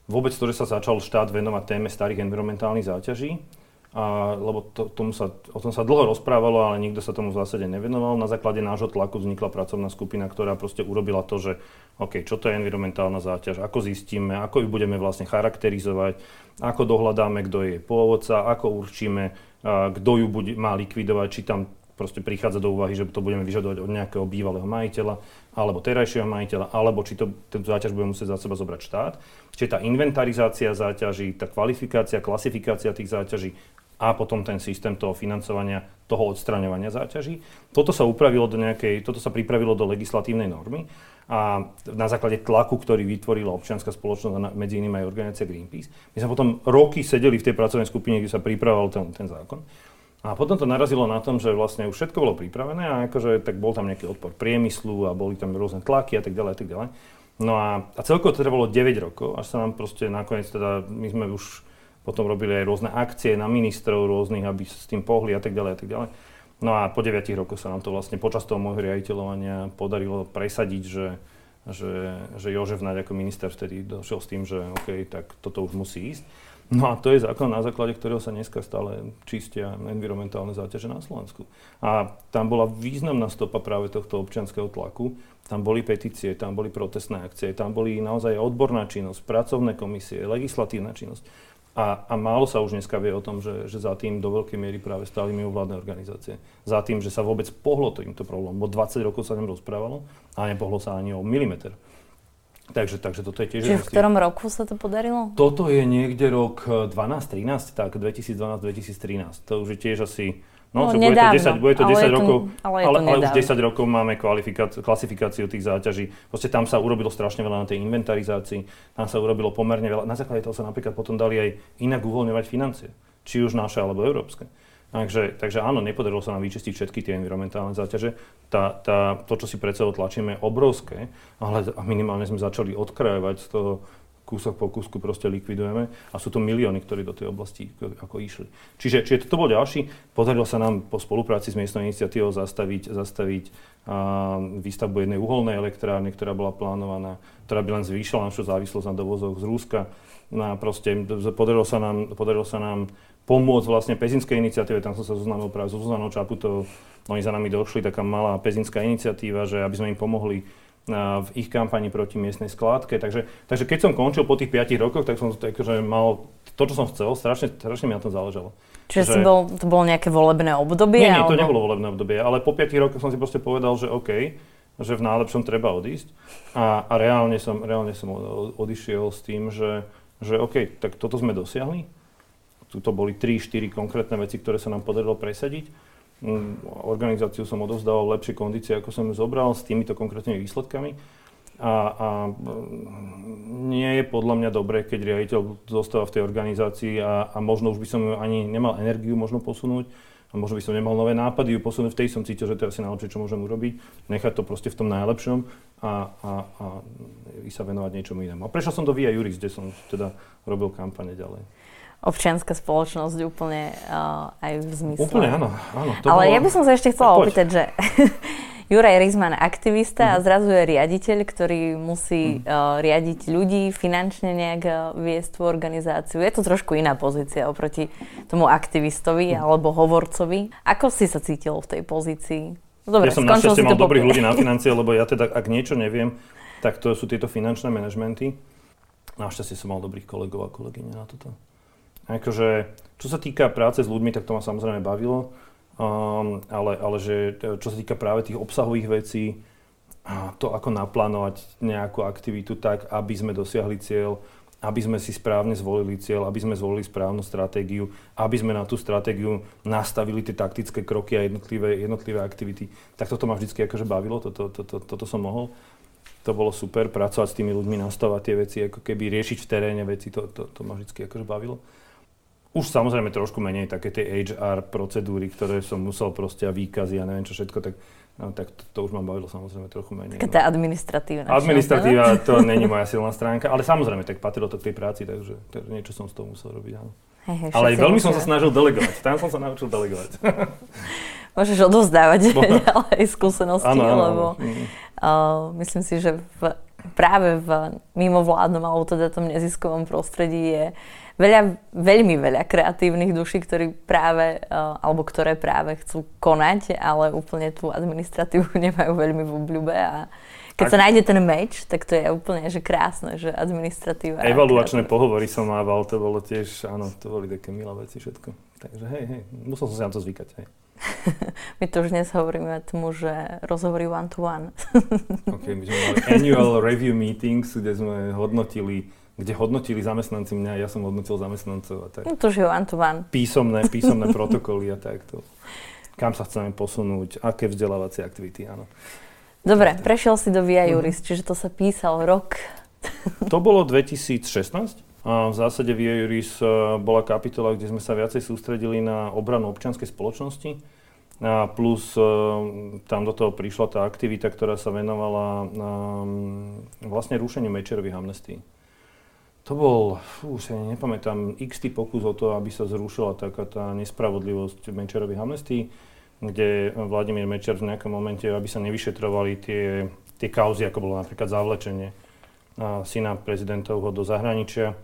vôbec to, že sa začal štát venovať téme starých environmentálnych záťaží a, lebo to, tomu sa, o tom sa dlho rozprávalo, ale nikto sa tomu v zásade nevenoval. Na základe nášho tlaku vznikla pracovná skupina, ktorá proste urobila to, že OK, čo to je environmentálna záťaž, ako zistíme, ako ju budeme vlastne charakterizovať, ako dohľadáme, kto je pôvodca, ako určíme, kto ju bude, má likvidovať, či tam proste prichádza do úvahy, že to budeme vyžadovať od nejakého bývalého majiteľa alebo terajšieho majiteľa, alebo či to, ten záťaž bude musieť za seba zobrať štát. Čiže tá inventarizácia záťaží, tá kvalifikácia, klasifikácia tých záťaží a potom ten systém toho financovania, toho odstraňovania záťaží. Toto sa upravilo do nejakej, toto sa pripravilo do legislatívnej normy a na základe tlaku, ktorý vytvorila občianská spoločnosť a medzi inými aj organizácia Greenpeace. My sme potom roky sedeli v tej pracovnej skupine, kde sa pripravoval ten, ten zákon. A potom to narazilo na tom, že vlastne už všetko bolo pripravené a akože tak bol tam nejaký odpor priemyslu a boli tam rôzne tlaky a tak ďalej a tak ďalej. No a, a celkovo to trvalo 9 rokov, až sa nám proste nakoniec teda, my sme už potom robili aj rôzne akcie na ministrov rôznych, aby s tým pohli a tak ďalej a tak ďalej. No a po 9 rokoch sa nám to vlastne počas toho môjho riaditeľovania podarilo presadiť, že, že, že Jožef Naď ako minister vtedy došiel s tým, že OK, tak toto už musí ísť. No a to je zákon, na základe ktorého sa dneska stále čistia environmentálne záťaže na Slovensku. A tam bola významná stopa práve tohto občianského tlaku. Tam boli petície, tam boli protestné akcie, tam boli naozaj odborná činnosť, pracovné komisie, legislatívna činnosť. A, a málo sa už dneska vie o tom, že, že za tým do veľkej miery práve stáli mimovládne organizácie. Za tým, že sa vôbec pohlo týmto problémom. Bo 20 rokov sa nem rozprávalo a nepohlo sa ani o milimeter. Takže, takže toto je tiež... Čiže v ktorom roku sa to podarilo? Toto je niekde rok 12-13, tak 2012-2013. To už je tiež asi... No, no bude, to 10, bude to 10 ale rokov, to, ale, ale, ale už 10 rokov máme klasifikáciu tých záťaží. Proste tam sa urobilo strašne veľa na tej inventarizácii, tam sa urobilo pomerne veľa. Na základe toho sa napríklad potom dali aj inak uvoľňovať financie, či už naše alebo európske. Takže, takže áno, nepodarilo sa nám vyčistiť všetky tie environmentálne záťaže. Tá, tá, to, čo si pred sebou tlačíme, je obrovské, ale minimálne sme začali odkrajovať z toho kúsok po kúsku proste likvidujeme a sú to milióny, ktorí do tej oblasti ako išli. Čiže, čiže toto bol ďalší. Podarilo sa nám po spolupráci s miestnou iniciatívou zastaviť, zastaviť a, výstavbu jednej uholnej elektrárny, ktorá bola plánovaná, ktorá by len zvýšila našu závislosť na dovozoch z Rúska. No a proste podarilo sa nám, podarilo sa nám pomôcť vlastne pezinskej iniciatíve, tam som sa zoznámil práve so Zuzanou Čaputovou, oni za nami došli, taká malá pezinská iniciatíva, že aby sme im pomohli v ich kampani proti miestnej skládke. Takže, takže keď som končil po tých 5 rokoch, tak som takže mal to, čo som chcel, strašne, strašne mi na tom záležalo. Čiže že, bol, to bolo nejaké volebné obdobie? Nie, nie, to nebolo volebné obdobie, ale po 5 rokoch som si proste povedal, že OK, že v najlepšom treba odísť. A, a reálne, som, reálne som odišiel s tým, že, že OK, tak toto sme dosiahli, Tuto boli 3-4 konkrétne veci, ktoré sa nám podarilo presadiť. Mm, organizáciu som odovzdával v lepšej kondícii, ako som ju zobral, s týmito konkrétnymi výsledkami. A, a mm, nie je podľa mňa dobré, keď riaditeľ zostáva v tej organizácii a, a možno už by som ani nemal energiu možno posunúť a možno by som nemal nové nápady ju posunúť. V tej som cítil, že to je asi najlepšie, čo môžem urobiť. Nechať to proste v tom najlepšom a, a, a sa venovať niečomu inému. A prešiel som do Via Juris, kde som teda robil kampane ďalej občianská spoločnosť úplne uh, aj v zmysle. Úplne áno. áno to Ale bolo... ja by som sa ešte chcela opýtať, že Juraj Rizman aktivista uh-huh. a mhm. zrazu je riaditeľ, ktorý musí uh-huh. uh, riadiť ľudí, finančne nejak uh, viesť tú organizáciu. Je to trošku iná pozícia oproti tomu aktivistovi uh-huh. alebo hovorcovi. Ako si sa cítil v tej pozícii? No dobre, ja som našťastie mal dobrých ľudí na financie, lebo ja teda, ak niečo neviem, tak to sú tieto finančné manažmenty. Našťastie som mal dobrých kolegov a kolegyne na toto. Akože, čo sa týka práce s ľuďmi, tak to ma samozrejme bavilo, um, ale, ale že, čo sa týka práve tých obsahových vecí, to ako naplánovať nejakú aktivitu tak, aby sme dosiahli cieľ, aby sme si správne zvolili cieľ, aby sme zvolili správnu stratégiu, aby sme na tú stratégiu nastavili tie taktické kroky a jednotlivé, jednotlivé aktivity. Tak toto ma vždy akože bavilo, toto, toto, toto som mohol. To bolo super, pracovať s tými ľuďmi, nastavať tie veci, ako keby riešiť v teréne veci, to, to, to ma vždy akože bavilo. Už samozrejme trošku menej také tie HR procedúry, ktoré som musel proste a výkazy a neviem čo všetko, tak No, tak to, to už ma bavilo samozrejme trochu menej. Taká no. tá administratívna. Administratíva to není moja silná stránka, ale samozrejme, tak patrilo to k tej práci, takže, takže niečo som z toho musel robiť, áno. Hej, hej, ale veľmi som sa snažil delegovať, tam som sa naučil delegovať. Môžeš odovzdávať ďalej skúsenosti, áno, áno, lebo áno. Uh, myslím si, že v, práve v mimovládnom alebo teda tom neziskovom prostredí je veľa, veľmi veľa kreatívnych duší, ktorí práve, uh, alebo ktoré práve chcú konať, ale úplne tú administratívu nemajú veľmi v obľúbe a keď sa nájde ten meč, tak to je úplne že krásne, že administratíva. Evaluačné pohovory som mával, to bolo tiež, áno, to boli také milé veci všetko. Takže hej, hej, musel som si na to zvykať, hej. my tu už dnes hovoríme tomu, že rozhovory one to one. ok, my sme mali annual review meetings, kde sme hodnotili kde hodnotili zamestnanci mňa, ja som hodnotil zamestnancov a tak. No to je one to one. Písomné, písomné protokoly a takto. Kam sa chceme posunúť, aké vzdelávacie aktivity, áno. Dobre, prešiel si do Via Juris, mm-hmm. čiže to sa písal rok. to bolo 2016. A v zásade Via Juris e, bola kapitola, kde sme sa viacej sústredili na obranu občianskej spoločnosti. A plus e, tam do toho prišla tá aktivita, ktorá sa venovala um, vlastne rušeniu Mečerových amnestí. To bol, už sa nepamätám, x pokus o to, aby sa zrušila taká tá nespravodlivosť Mečerových amnestí, kde Vladimír Mečer v nejakom momente, aby sa nevyšetrovali tie, tie kauzy, ako bolo napríklad zavlečenie syna prezidentovho do zahraničia,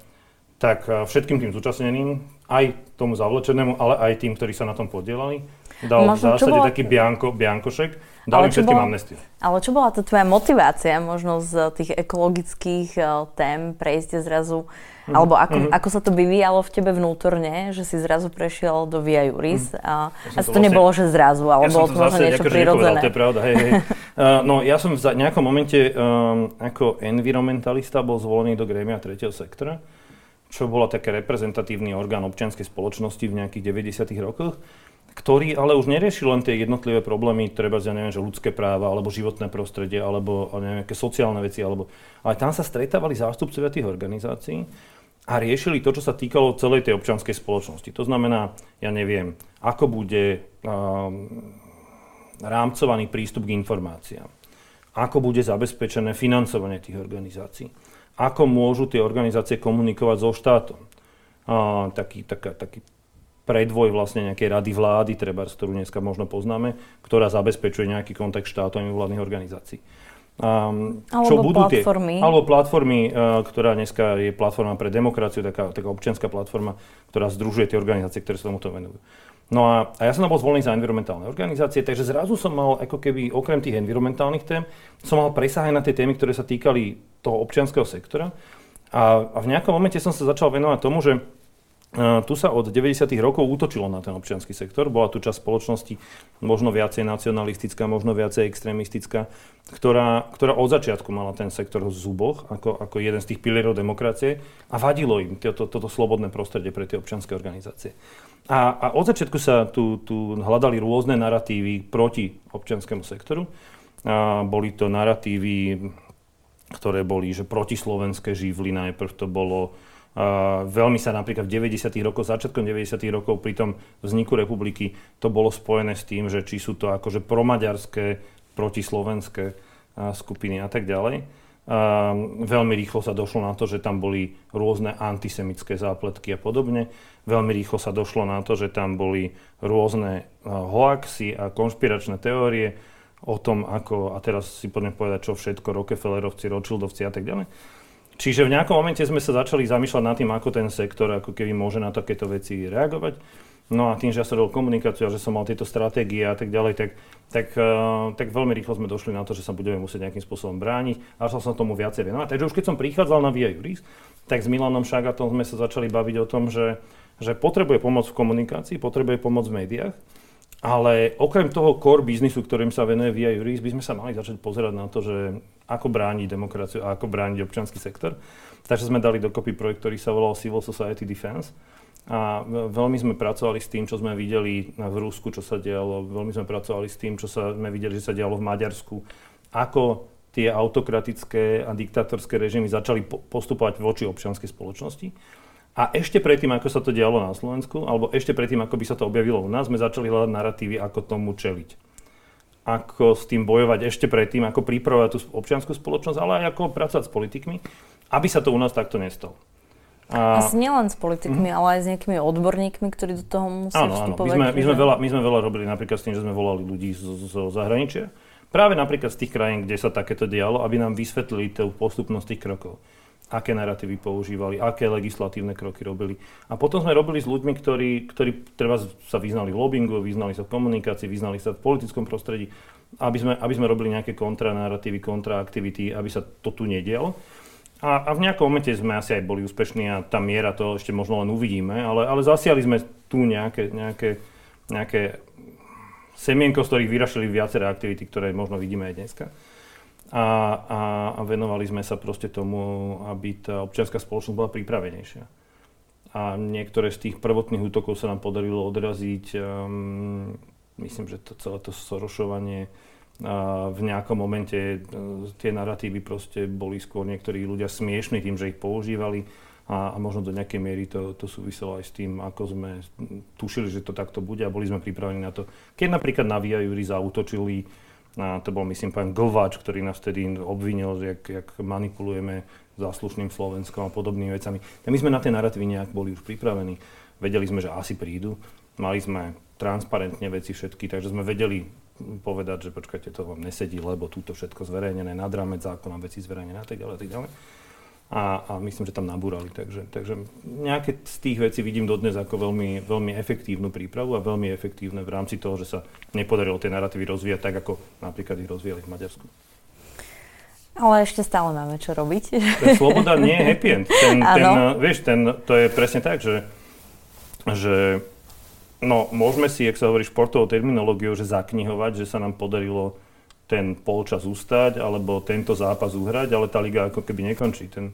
tak všetkým tým zúčastneným, aj tomu zavlečenému, ale aj tým, ktorí sa na tom podielali, dal Možno, v zásade bola... taký bianko, biankošek, dal im všetkým amnestiu. Ale čo bola to tvoja motivácia možno z tých ekologických uh, tém prejsť zrazu, mm-hmm. alebo ako, mm-hmm. ako sa to vyvíjalo v tebe vnútorne, že si zrazu prešiel do Via Juris mm. a, ja a to, to vlastne, nebolo, že zrazu, ale ja bolo to možno niečo prirodzené. to je pravda, hej, hej. uh, no ja som v nejakom momente um, ako environmentalista bol zvolený do grémia tretieho sektora čo bola také reprezentatívny orgán občianskej spoločnosti v nejakých 90. rokoch ktorý ale už neriešil len tie jednotlivé problémy, treba ja neviem, že ľudské práva, alebo životné prostredie, alebo neviem, nejaké sociálne veci, alebo... Ale tam sa stretávali zástupcovia tých organizácií a riešili to, čo sa týkalo celej tej občianskej spoločnosti. To znamená, ja neviem, ako bude um, rámcovaný prístup k informáciám, ako bude zabezpečené financovanie tých organizácií, ako môžu tie organizácie komunikovať so štátom. Uh, taký, taká, taký predvoj vlastne nejakej rady vlády, treba, ktorú dneska možno poznáme, ktorá zabezpečuje nejaký kontakt štátov a vládnych organizácií. Um, alebo čo budú platformy. Tie, alebo platformy, uh, ktorá dneska je platforma pre demokraciu, taká, taká občianská platforma, ktorá združuje tie organizácie, ktoré sa tomuto venujú. No a, a ja som tam bol zvolený za environmentálne organizácie, takže zrazu som mal ako keby okrem tých environmentálnych tém, som mal presah aj na tie témy, ktoré sa týkali toho občianského sektora. A, a v nejakom momente som sa začal venovať tomu, že tu sa od 90. rokov útočilo na ten občianský sektor. Bola tu časť spoločnosti možno viacej nacionalistická, možno viacej extrémistická, ktorá, ktorá od začiatku mala ten sektor v zuboch ako, ako jeden z tých pilierov demokracie a vadilo im toto, toto slobodné prostredie pre tie občianske organizácie. A, a od začiatku sa tu, tu hľadali rôzne narratívy proti občianskému sektoru. A boli to narratívy, ktoré boli že protislovenské živly, najprv to bolo veľmi sa napríklad v 90. rokoch, začiatkom 90. rokov pri tom vzniku republiky to bolo spojené s tým, že či sú to akože promaďarské, protislovenské skupiny a tak ďalej. Veľmi rýchlo sa došlo na to, že tam boli rôzne antisemické zápletky a podobne. Veľmi rýchlo sa došlo na to, že tam boli rôzne hoaxy a konšpiračné teórie o tom, ako, a teraz si poďme povedať, čo všetko, Rockefellerovci, Rothschildovci a tak ďalej. Čiže v nejakom momente sme sa začali zamýšľať nad tým, ako ten sektor ako keby môže na takéto veci reagovať. No a tým, že ja som robil komunikáciu a že som mal tieto stratégie a tak ďalej, tak, tak, uh, tak veľmi rýchlo sme došli na to, že sa budeme musieť nejakým spôsobom brániť a začal som tomu viacej venovať. Takže už keď som prichádzal na Via Juris, tak s Milanom Šagatom sme sa začali baviť o tom, že, že potrebuje pomoc v komunikácii, potrebuje pomoc v médiách ale okrem toho core biznisu, ktorým sa venuje Via Juris, by sme sa mali začať pozerať na to, že ako brániť demokraciu a ako brániť občianský sektor. Takže sme dali dokopy projekt, ktorý sa volal Civil Society Defense. A veľmi sme pracovali s tým, čo sme videli v Rusku, čo sa dialo, veľmi sme pracovali s tým, čo sa sme videli, že sa dialo v Maďarsku, ako tie autokratické a diktatorské režimy začali postupovať voči občianskej spoločnosti. A ešte predtým, ako sa to dialo na Slovensku, alebo ešte predtým, ako by sa to objavilo u nás, sme začali hľadať narratívy, ako tomu čeliť. Ako s tým bojovať ešte predtým, ako pripravovať tú občianskú spoločnosť, ale aj ako pracovať s politikmi, aby sa to u nás takto nestalo. A... Asi nielen s politikmi, mm. ale aj s nejakými odborníkmi, ktorí do toho musia áno, vstupovať. Áno, my sme, my, sme veľa, my sme veľa robili napríklad s tým, že sme volali ľudí zo, zo zahraničia. Práve napríklad z tých krajín, kde sa takéto dialo, aby nám vysvetlili tú postupnosť tých krokov aké narratívy používali, aké legislatívne kroky robili. A potom sme robili s ľuďmi, ktorí, ktorí treba sa vyznali v lobbyingu, vyznali sa v komunikácii, vyznali sa v politickom prostredí, aby sme, aby sme robili nejaké kontranarratívy, kontraaktivity, aby sa to tu nedialo. A, a v nejakom momente sme asi aj boli úspešní a tá miera to ešte možno len uvidíme, ale, ale zasiali sme tu nejaké, nejaké, nejaké semienko, z ktorých vyrašili viaceré aktivity, ktoré možno vidíme aj dneska a, a, a venovali sme sa proste tomu, aby tá občianská spoločnosť bola pripravenejšia. A niektoré z tých prvotných útokov sa nám podarilo odraziť. Um, myslím, že to celé to sorošovanie a v nejakom momente uh, tie narratívy proste boli skôr niektorí ľudia smiešní tým, že ich používali a, a možno do nejakej miery to, to súviselo aj s tým, ako sme tušili, že to takto bude a boli sme pripravení na to. Keď napríklad na Via Juris zautočili a to bol, myslím, pán Glváč, ktorý nás vtedy obvinil, že jak, jak manipulujeme záslušným Slovenskom a podobnými vecami. A my sme na tie narratívy nejak boli už pripravení. Vedeli sme, že asi prídu. Mali sme transparentne veci všetky, takže sme vedeli povedať, že počkajte, to vám nesedí, lebo túto všetko zverejnené, nad rámec zákona, veci zverejnené a tak ďalej, a tak ďalej a, a myslím, že tam nabúrali. Takže, takže nejaké z tých vecí vidím dodnes ako veľmi, veľmi efektívnu prípravu a veľmi efektívne v rámci toho, že sa nepodarilo tie narratívy rozvíjať tak, ako napríklad ich rozvíjali v Maďarsku. Ale ešte stále máme čo robiť. Sloboda nie je happy end. Ten, ten, vieš, ten, to je presne tak, že, že no, môžeme si, ak sa hovorí športovou terminológiou, že zaknihovať, že sa nám podarilo ten polčas ustať alebo tento zápas uhrať, ale tá liga ako keby nekončí. Ten,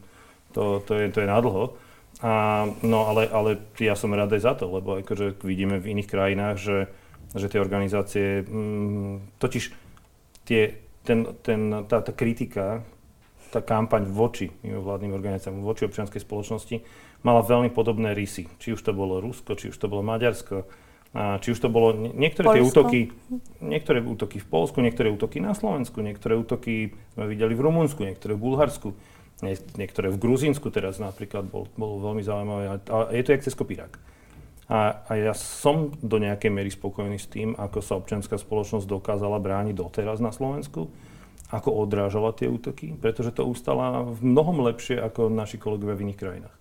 to, to, je, to je nadlho. A, no ale, ale ja som rád aj za to, lebo akože vidíme v iných krajinách, že, že tie organizácie, mm, totiž tie, ten, ten, tá, tá kritika, tá kampaň voči mimovládnym organizáciám, voči občianskej spoločnosti mala veľmi podobné rysy. Či už to bolo Rusko, či už to bolo Maďarsko, či už to bolo niektoré Polsko? tie útoky, niektoré útoky v Polsku, niektoré útoky na Slovensku, niektoré útoky sme videli v Rumunsku, niektoré v Bulharsku, niektoré v Gruzínsku teraz napríklad bol, bolo veľmi zaujímavé. A je to jak cez kopírak. A, a ja som do nejakej miery spokojný s tým, ako sa občianská spoločnosť dokázala brániť doteraz na Slovensku, ako odrážala tie útoky, pretože to ustala v mnohom lepšie ako naši kolegovia v iných krajinách.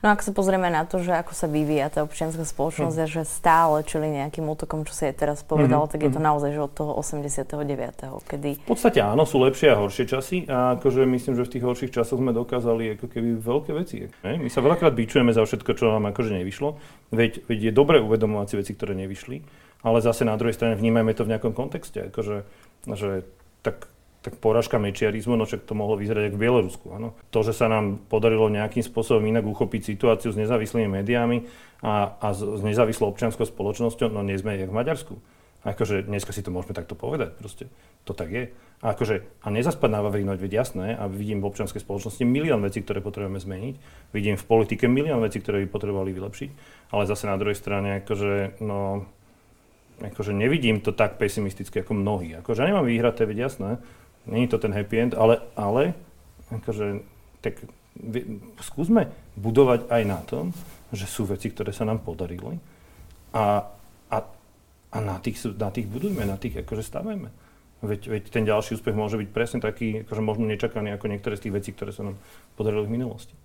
No ak sa pozrieme na to, že ako sa vyvíja tá občianská spoločnosť mm. a že stále čili nejakým útokom, čo si aj teraz povedal, mm-hmm. tak je to mhm. naozaj že od toho 89. kedy... V podstate áno, sú lepšie a horšie časy a akože myslím, že v tých horších časoch sme dokázali ako keby veľké veci. Ne? My sa veľakrát bičujeme za všetko, čo nám akože nevyšlo, veď, veď je dobre uvedomovať si veci, ktoré nevyšli, ale zase na druhej strane vnímajme to v nejakom kontexte, akože, že tak tak poražka mečiarizmu, no však to mohlo vyzerať ako v Bielorusku. Áno. To, že sa nám podarilo nejakým spôsobom inak uchopiť situáciu s nezávislými médiami a, a s, nezávislou občianskou spoločnosťou, no nie sme jak v Maďarsku. Akože dneska si to môžeme takto povedať, proste to tak je. A, akože, a nezaspať na Vavrínoť, veď jasné, a vidím v občianskej spoločnosti milión vecí, ktoré potrebujeme zmeniť, vidím v politike milión vecí, ktoré by potrebovali vylepšiť, ale zase na druhej strane, akože, no, akože nevidím to tak pesimisticky ako mnohí. Akože nemám výhrad, to veď jasné, Není to ten happy end, ale, ale akože, tak skúsme budovať aj na tom, že sú veci, ktoré sa nám podarili a, a, a na, tých, na tých budujme, na tých akože stavajme. Veď, veď ten ďalší úspech môže byť presne taký, akože možno nečakaný ako niektoré z tých vecí, ktoré sa nám podarili v minulosti.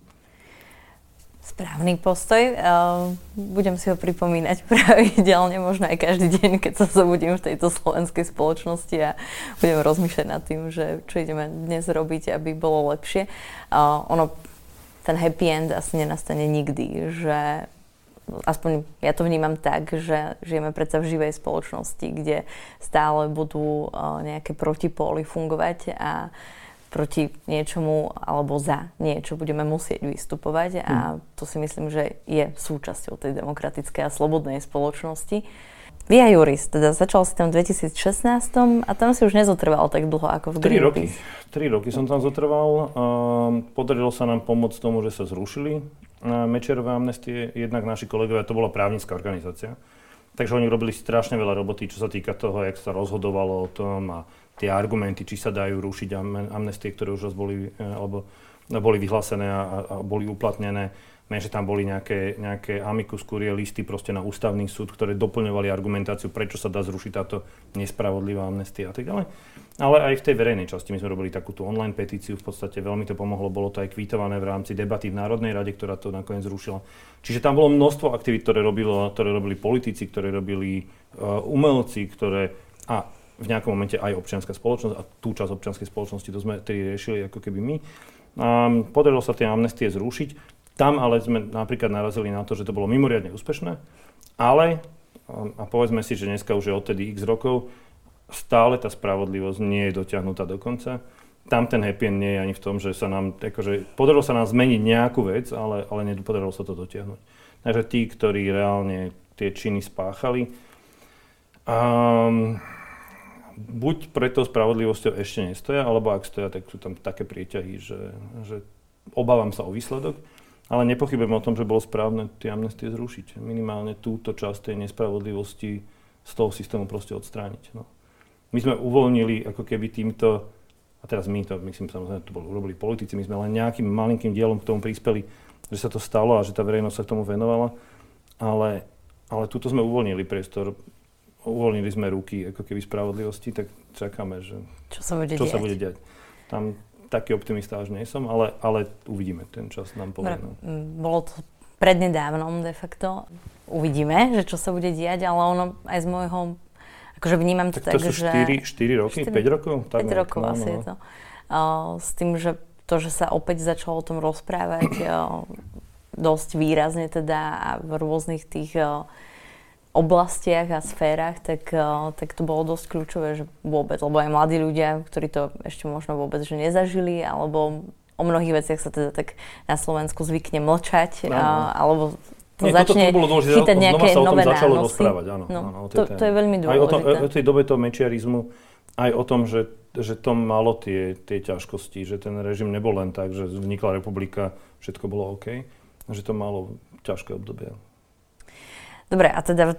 Správny postoj. Ehm, budem si ho pripomínať pravidelne, možno aj každý deň, keď sa zobudím v tejto slovenskej spoločnosti a budem rozmýšľať nad tým, že čo ideme dnes robiť, aby bolo lepšie. Ono, ten happy end asi nenastane nikdy, že aspoň ja to vnímam tak, že žijeme predsa v živej spoločnosti, kde stále budú nejaké protipóly fungovať a proti niečomu alebo za niečo budeme musieť vystupovať a hm. to si myslím, že je súčasťou tej demokratickej a slobodnej spoločnosti. Via Juris, teda začal si tam v 2016 a tam si už nezotrval tak dlho ako v Tri roky. Tri roky som tam zotrval. Podarilo sa nám pomôcť tomu, že sa zrušili Mečerové amnestie, jednak naši kolegovia, to bola právnická organizácia. Takže oni robili strašne veľa roboty, čo sa týka toho, jak sa rozhodovalo o tom a tie argumenty, či sa dajú rušiť amnestie, ktoré už raz boli, e, alebo boli vyhlásené a, a boli uplatnené Viem, že tam boli nejaké, nejaké amicus curie listy proste na ústavný súd, ktoré doplňovali argumentáciu, prečo sa dá zrušiť táto nespravodlivá amnestia a tak ďalej. Ale aj v tej verejnej časti my sme robili takúto online petíciu, v podstate veľmi to pomohlo, bolo to aj kvítované v rámci debaty v Národnej rade, ktorá to nakoniec zrušila. Čiže tam bolo množstvo aktivít, ktoré, robilo, ktoré robili politici, ktoré robili uh, umelci, ktoré a v nejakom momente aj občianská spoločnosť a tú časť občianskej spoločnosti to sme tedy riešili ako keby my. Um, podarilo sa tie amnestie zrušiť. Tam ale sme napríklad narazili na to, že to bolo mimoriadne úspešné, ale, a povedzme si, že dneska už je odtedy x rokov, stále tá spravodlivosť nie je dotiahnutá do konca. Tam ten happy end nie je ani v tom, že sa nám, akože, podarilo sa nám zmeniť nejakú vec, ale, ale nepodarilo sa to dotiahnuť. Takže tí, ktorí reálne tie činy spáchali, um, buď pre to spravodlivosťou ešte nestoja, alebo ak stoja, tak sú tam také prieťahy, že, že obávam sa o výsledok. Ale nepochybujem o tom, že bolo správne tie amnestie zrušiť. Minimálne túto časť tej nespravodlivosti z toho systému proste odstrániť. No. My sme uvoľnili ako keby týmto, a teraz my to, myslím, samozrejme, to bolo, urobili politici, my sme len nejakým malinkým dielom k tomu prispeli, že sa to stalo a že tá verejnosť sa k tomu venovala, ale, ale túto sme uvoľnili priestor, uvoľnili sme ruky ako keby spravodlivosti, tak čakáme, že čo sa bude, čo diať. Sa bude diať. Tam taký optimista až nie som, ale, ale uvidíme, ten čas nám povie. No. Bolo to prednedávnom de facto. Uvidíme, že čo sa bude diať, ale ono aj z môjho, akože vnímam to tak, tak to sú že... 4, 4 roky, 4, 5 rokov? 5 tak rokov no, asi no. je to. Uh, s tým, že to, že sa opäť začalo o tom rozprávať uh, dosť výrazne teda a v rôznych tých uh, oblastiach a sférach, tak, eh, tak to bolo dosť kľúčové, že vôbec, lebo aj mladí ľudia, ktorí to ešte možno vôbec že nezažili, alebo o mnohých veciach sa teda tak na Slovensku zvykne mlčať, no, no. alebo to Nie, začne to bolo dôležité, chytať nejaké sa o tom nové začalo nánosy. rozprávať, áno. No, áno to, to je veľmi dôležité. Aj o, tom, o tej dobe toho mečiarizmu, aj o tom, že, že to malo tie, tie ťažkosti, že ten režim nebol len tak, že vznikla republika, všetko bolo OK, že to malo ťažké obdobie. Dobre, a teda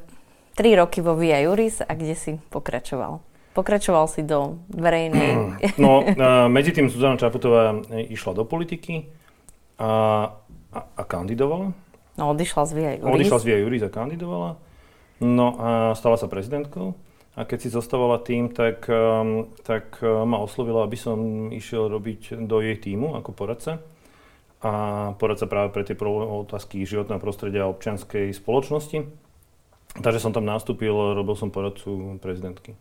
3 roky vo Via Juris a kde si pokračoval? Pokračoval si do verejnej... No, medzi tým Zuzana Čaputová išla do politiky a, a, a kandidovala. No, odišla z Via Juris. Odišla z Via Juris a kandidovala. No a stala sa prezidentkou. A keď si zostávala tým, tak, um, tak ma oslovila, aby som išiel robiť do jej týmu ako poradca a poradca práve pre tie otázky životného prostredia a občianskej spoločnosti. Takže som tam nastúpil, robil som poradcu prezidentky.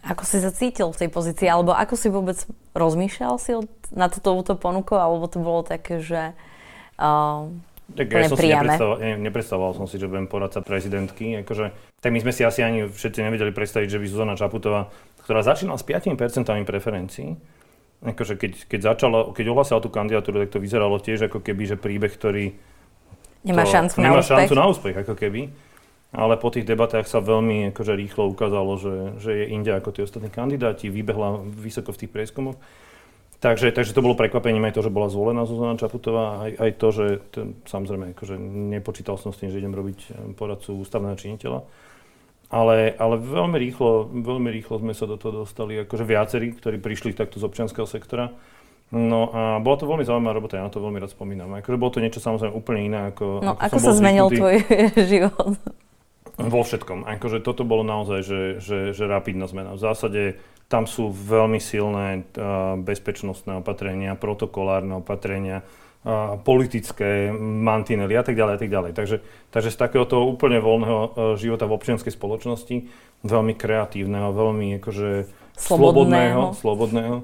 Ako si sa cítil v tej pozícii, alebo ako si vôbec rozmýšľal si na túto ponuku, alebo to bolo také, že uh, tak ja som si nepredstavoval, ne, nepredstavoval som si, že budem poradca prezidentky. Akože, tak my sme si asi ani všetci nevedeli predstaviť, že by Zuzana Čaputová, ktorá začínala s 5% preferencií, akože keď, keď začala, keď ohlasila tú kandidatúru, tak to vyzeralo tiež ako keby, že príbeh, ktorý nemá šancu, nemá na, úspech. šancu na úspech, ako keby ale po tých debatách sa veľmi akože rýchlo ukázalo, že, že je inde ako tí ostatní kandidáti, vybehla vysoko v tých prieskumoch. Takže, takže to bolo prekvapením aj to, že bola zvolená Zuzana Čaputová, aj, aj to, že to, samozrejme akože nepočítal som s tým, že idem robiť poradcu ústavného činiteľa. Ale, ale veľmi, rýchlo, veľmi rýchlo sme sa do toho dostali, akože viacerí, ktorí prišli takto z občianského sektora. No a bola to veľmi zaujímavá robota, ja na to veľmi rád spomínam. Akože bolo to niečo samozrejme úplne iné ako No ako, ako sa zmenil tvoj život? Vo všetkom. Akože toto bolo naozaj, že, že, že rapidná zmena. V zásade tam sú veľmi silné uh, bezpečnostné opatrenia, protokolárne opatrenia, politické mantinely a tak ďalej a tak ďalej. Takže, takže z takéhoto úplne voľného uh, života v občianskej spoločnosti, veľmi kreatívneho, veľmi akože slobodného, slobodného, slobodného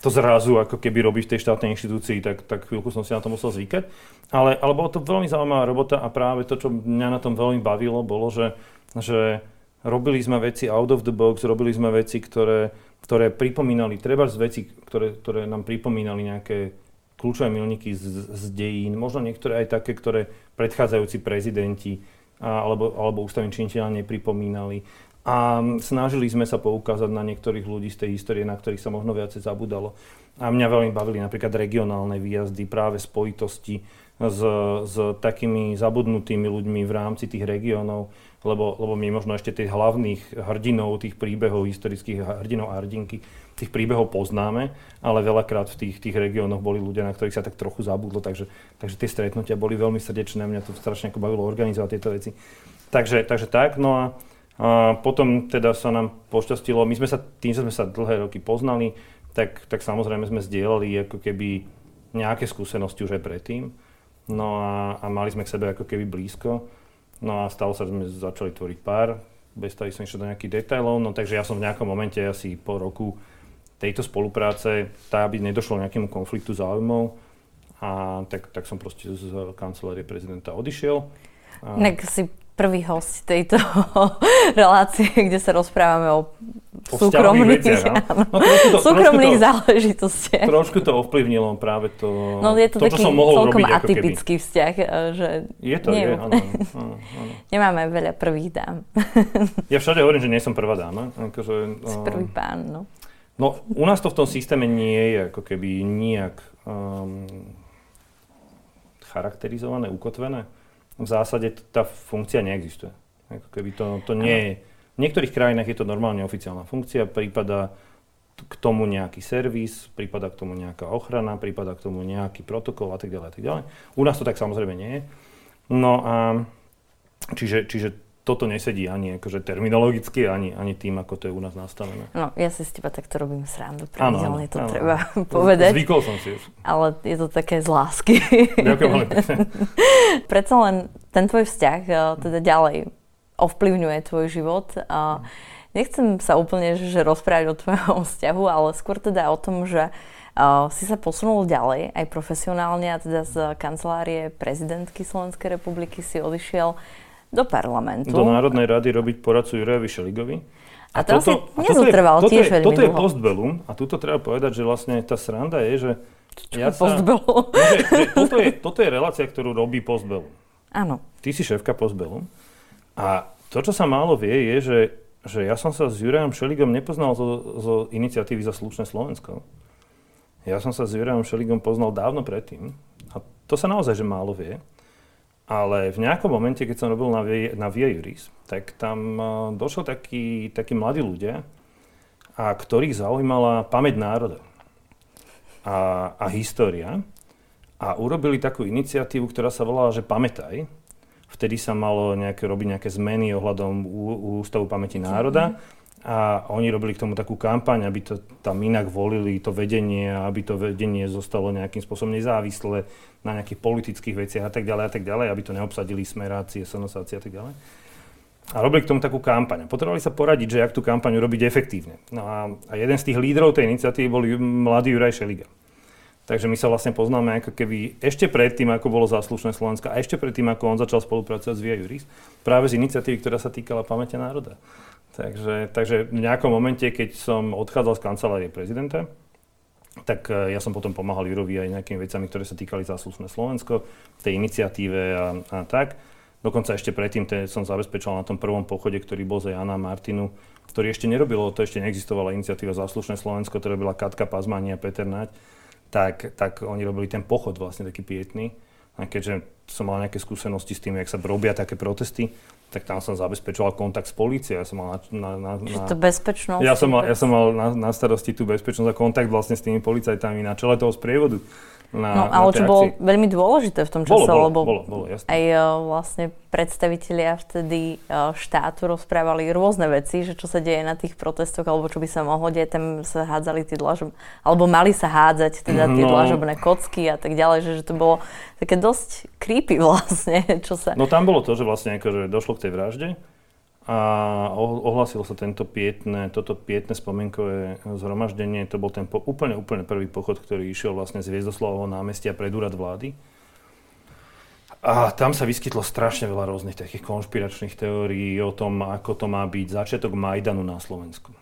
to zrazu ako keby robí v tej štátnej inštitúcii, tak, tak chvíľku som si na to musel zvykať. Ale, ale bolo to veľmi zaujímavá robota a práve to, čo mňa na tom veľmi bavilo, bolo, že, že robili sme veci out of the box, robili sme veci, ktoré, ktoré pripomínali, treba z veci, ktoré, ktoré nám pripomínali nejaké kľúčové milníky z, z dejín, možno niektoré aj také, ktoré predchádzajúci prezidenti a, alebo, alebo ústavní činiteľa nepripomínali. A snažili sme sa poukázať na niektorých ľudí z tej histórie, na ktorých sa možno viacej zabudalo. A mňa veľmi bavili napríklad regionálne výjazdy, práve spojitosti s, s takými zabudnutými ľuďmi v rámci tých regiónov, lebo, lebo my možno ešte tých hlavných hrdinov, tých príbehov, historických hrdinov a hrdinky, tých príbehov poznáme, ale veľakrát v tých, tých regiónoch boli ľudia, na ktorých sa tak trochu zabudlo, takže, takže tie stretnutia boli veľmi srdečné, mňa to strašne ako bavilo organizovať tieto veci. Takže, takže tak, no a, a potom teda sa nám pošťastilo, my sme sa, tým, že sme sa dlhé roky poznali, tak, tak samozrejme sme zdieľali ako keby nejaké skúsenosti už aj predtým. No a, a mali sme k sebe ako keby blízko. No a stalo sa, že sme začali tvoriť pár, bez toho som išiel do nejakých detailov, no takže ja som v nejakom momente asi po roku tejto spolupráce, tak aby nedošlo nejakému konfliktu záujmov, a tak, tak som proste z kancelárie prezidenta odišiel. A... Tak si prvý host tejto relácie, kde sa rozprávame o, o súkromných, veciach, no, to, súkromných to, záležitostiach. Trošku to ovplyvnilo práve to, no, je to, to taký čo som mohol celkom robiť, atypický keby. vzťah. E, že je to, nie, je, áno, áno, áno. Nemáme veľa prvých dám. ja všade hovorím, že nie som prvá dáma. Akože, si prvý pán, no. No, u nás to v tom systéme nie je ako keby nijak um, charakterizované, ukotvené v zásade tá funkcia neexistuje. Ako keby to, to nie je. V niektorých krajinách je to normálne oficiálna funkcia, prípada k tomu nejaký servis, prípada k tomu nejaká ochrana, prípada k tomu nejaký protokol a tak ďalej a tak ďalej. U nás to tak samozrejme nie je. No a čiže, čiže toto nesedí ani akože terminologicky, ani, ani tým, ako to je u nás nastavené. No, ja si s teba takto robím srandu, pravidelne to áno. treba povedať. Zvykol som si už. Ale je to také z lásky. Ďakujem veľmi. Predsa len ten tvoj vzťah eh, teda ďalej ovplyvňuje tvoj život. Nechcem sa úplne že rozprávať o tvojom vzťahu, ale skôr teda o tom, že uh, si sa posunul ďalej aj profesionálne a teda z kancelárie prezidentky Slovenskej republiky si odišiel do parlamentu. Do Národnej rady robiť poradcu Jurajovi Šeligovi. A, a to toto, asi nezotrval toto tiež je, veľmi Toto je postbellum a tuto treba povedať, že vlastne tá sranda je, že Čo ja sa, no, že, že toto, je, toto je relácia, ktorú robí postbellum. Áno. Ty si šéfka postbellum a to, čo sa málo vie, je, že, že ja som sa s Jurajom Šeligom nepoznal zo, zo iniciatívy za slušné Slovensko. Ja som sa s Jurajom Šeligom poznal dávno predtým a to sa naozaj že málo vie. Ale v nejakom momente, keď som robil na, na Via Juris, tak tam uh, došlo takí, takí mladí ľudia, a ktorých zaujímala pamäť národa a, a história. A urobili takú iniciatívu, ktorá sa volala, že Pamätaj. Vtedy sa malo nejaké, robiť nejaké zmeny ohľadom Ústavu pamäti národa. A oni robili k tomu takú kampaň, aby to tam inak volili, to vedenie, aby to vedenie zostalo nejakým spôsobom nezávislé na nejakých politických veciach a tak ďalej a tak ďalej, aby to neobsadili smerácie, sonosácie a tak ďalej. A robili k tomu takú kampaň. Potrebovali sa poradiť, že jak tú kampaň urobiť efektívne. No a, a jeden z tých lídrov tej iniciatívy bol mladý Juraj Šeliga. Takže my sa vlastne poznáme ako keby ešte predtým, ako bolo záslušné Slovensko a ešte predtým, ako on začal spolupracovať s Via Juris, práve z iniciatívy, ktorá sa týkala pamäte národa. Takže, takže v nejakom momente, keď som odchádzal z kancelárie prezidenta, tak e, ja som potom pomáhal Jurovi aj nejakými vecami, ktoré sa týkali záslušné Slovensko, tej iniciatíve a, a tak. Dokonca ešte predtým te, som zabezpečoval na tom prvom pochode, ktorý bol za Jana Martinu, ktorý ešte nerobilo, to ešte neexistovala iniciatíva Záslušné Slovensko, ktorá byla Katka Pazmani a Peter Naď, tak, tak oni robili ten pochod vlastne taký pietný. A keďže som mal nejaké skúsenosti s tým, jak sa robia také protesty, tak tam som zabezpečoval kontakt s políciou. Ja som mal na, na, na, na to bezpečnosť? Ja som mal, ja som mal na, na starosti tú bezpečnosť a kontakt vlastne s tými policajtami na čele toho sprievodu na, no, ale na čo bolo veľmi dôležité v tom čase, bolo, bolo, lebo bolo, bolo, jasne. aj uh, vlastne predstavitelia vtedy uh, štátu rozprávali rôzne veci, že čo sa deje na tých protestoch, alebo čo by sa mohlo deť, tam sa hádzali tie dlažob, alebo mali sa hádzať teda tie no. dlažobné kocky a tak ďalej, že, že to bolo také dosť creepy vlastne, čo sa... No tam bolo to, že vlastne akože došlo k tej vražde, a ohlasil sa tento pietné, toto pietné spomienkové zhromaždenie. To bol ten po, úplne, úplne prvý pochod, ktorý išiel vlastne z Hviezdoslavovho námestia pred úrad vlády. A tam sa vyskytlo strašne veľa rôznych takých konšpiračných teórií o tom, ako to má byť začiatok Majdanu na Slovensku.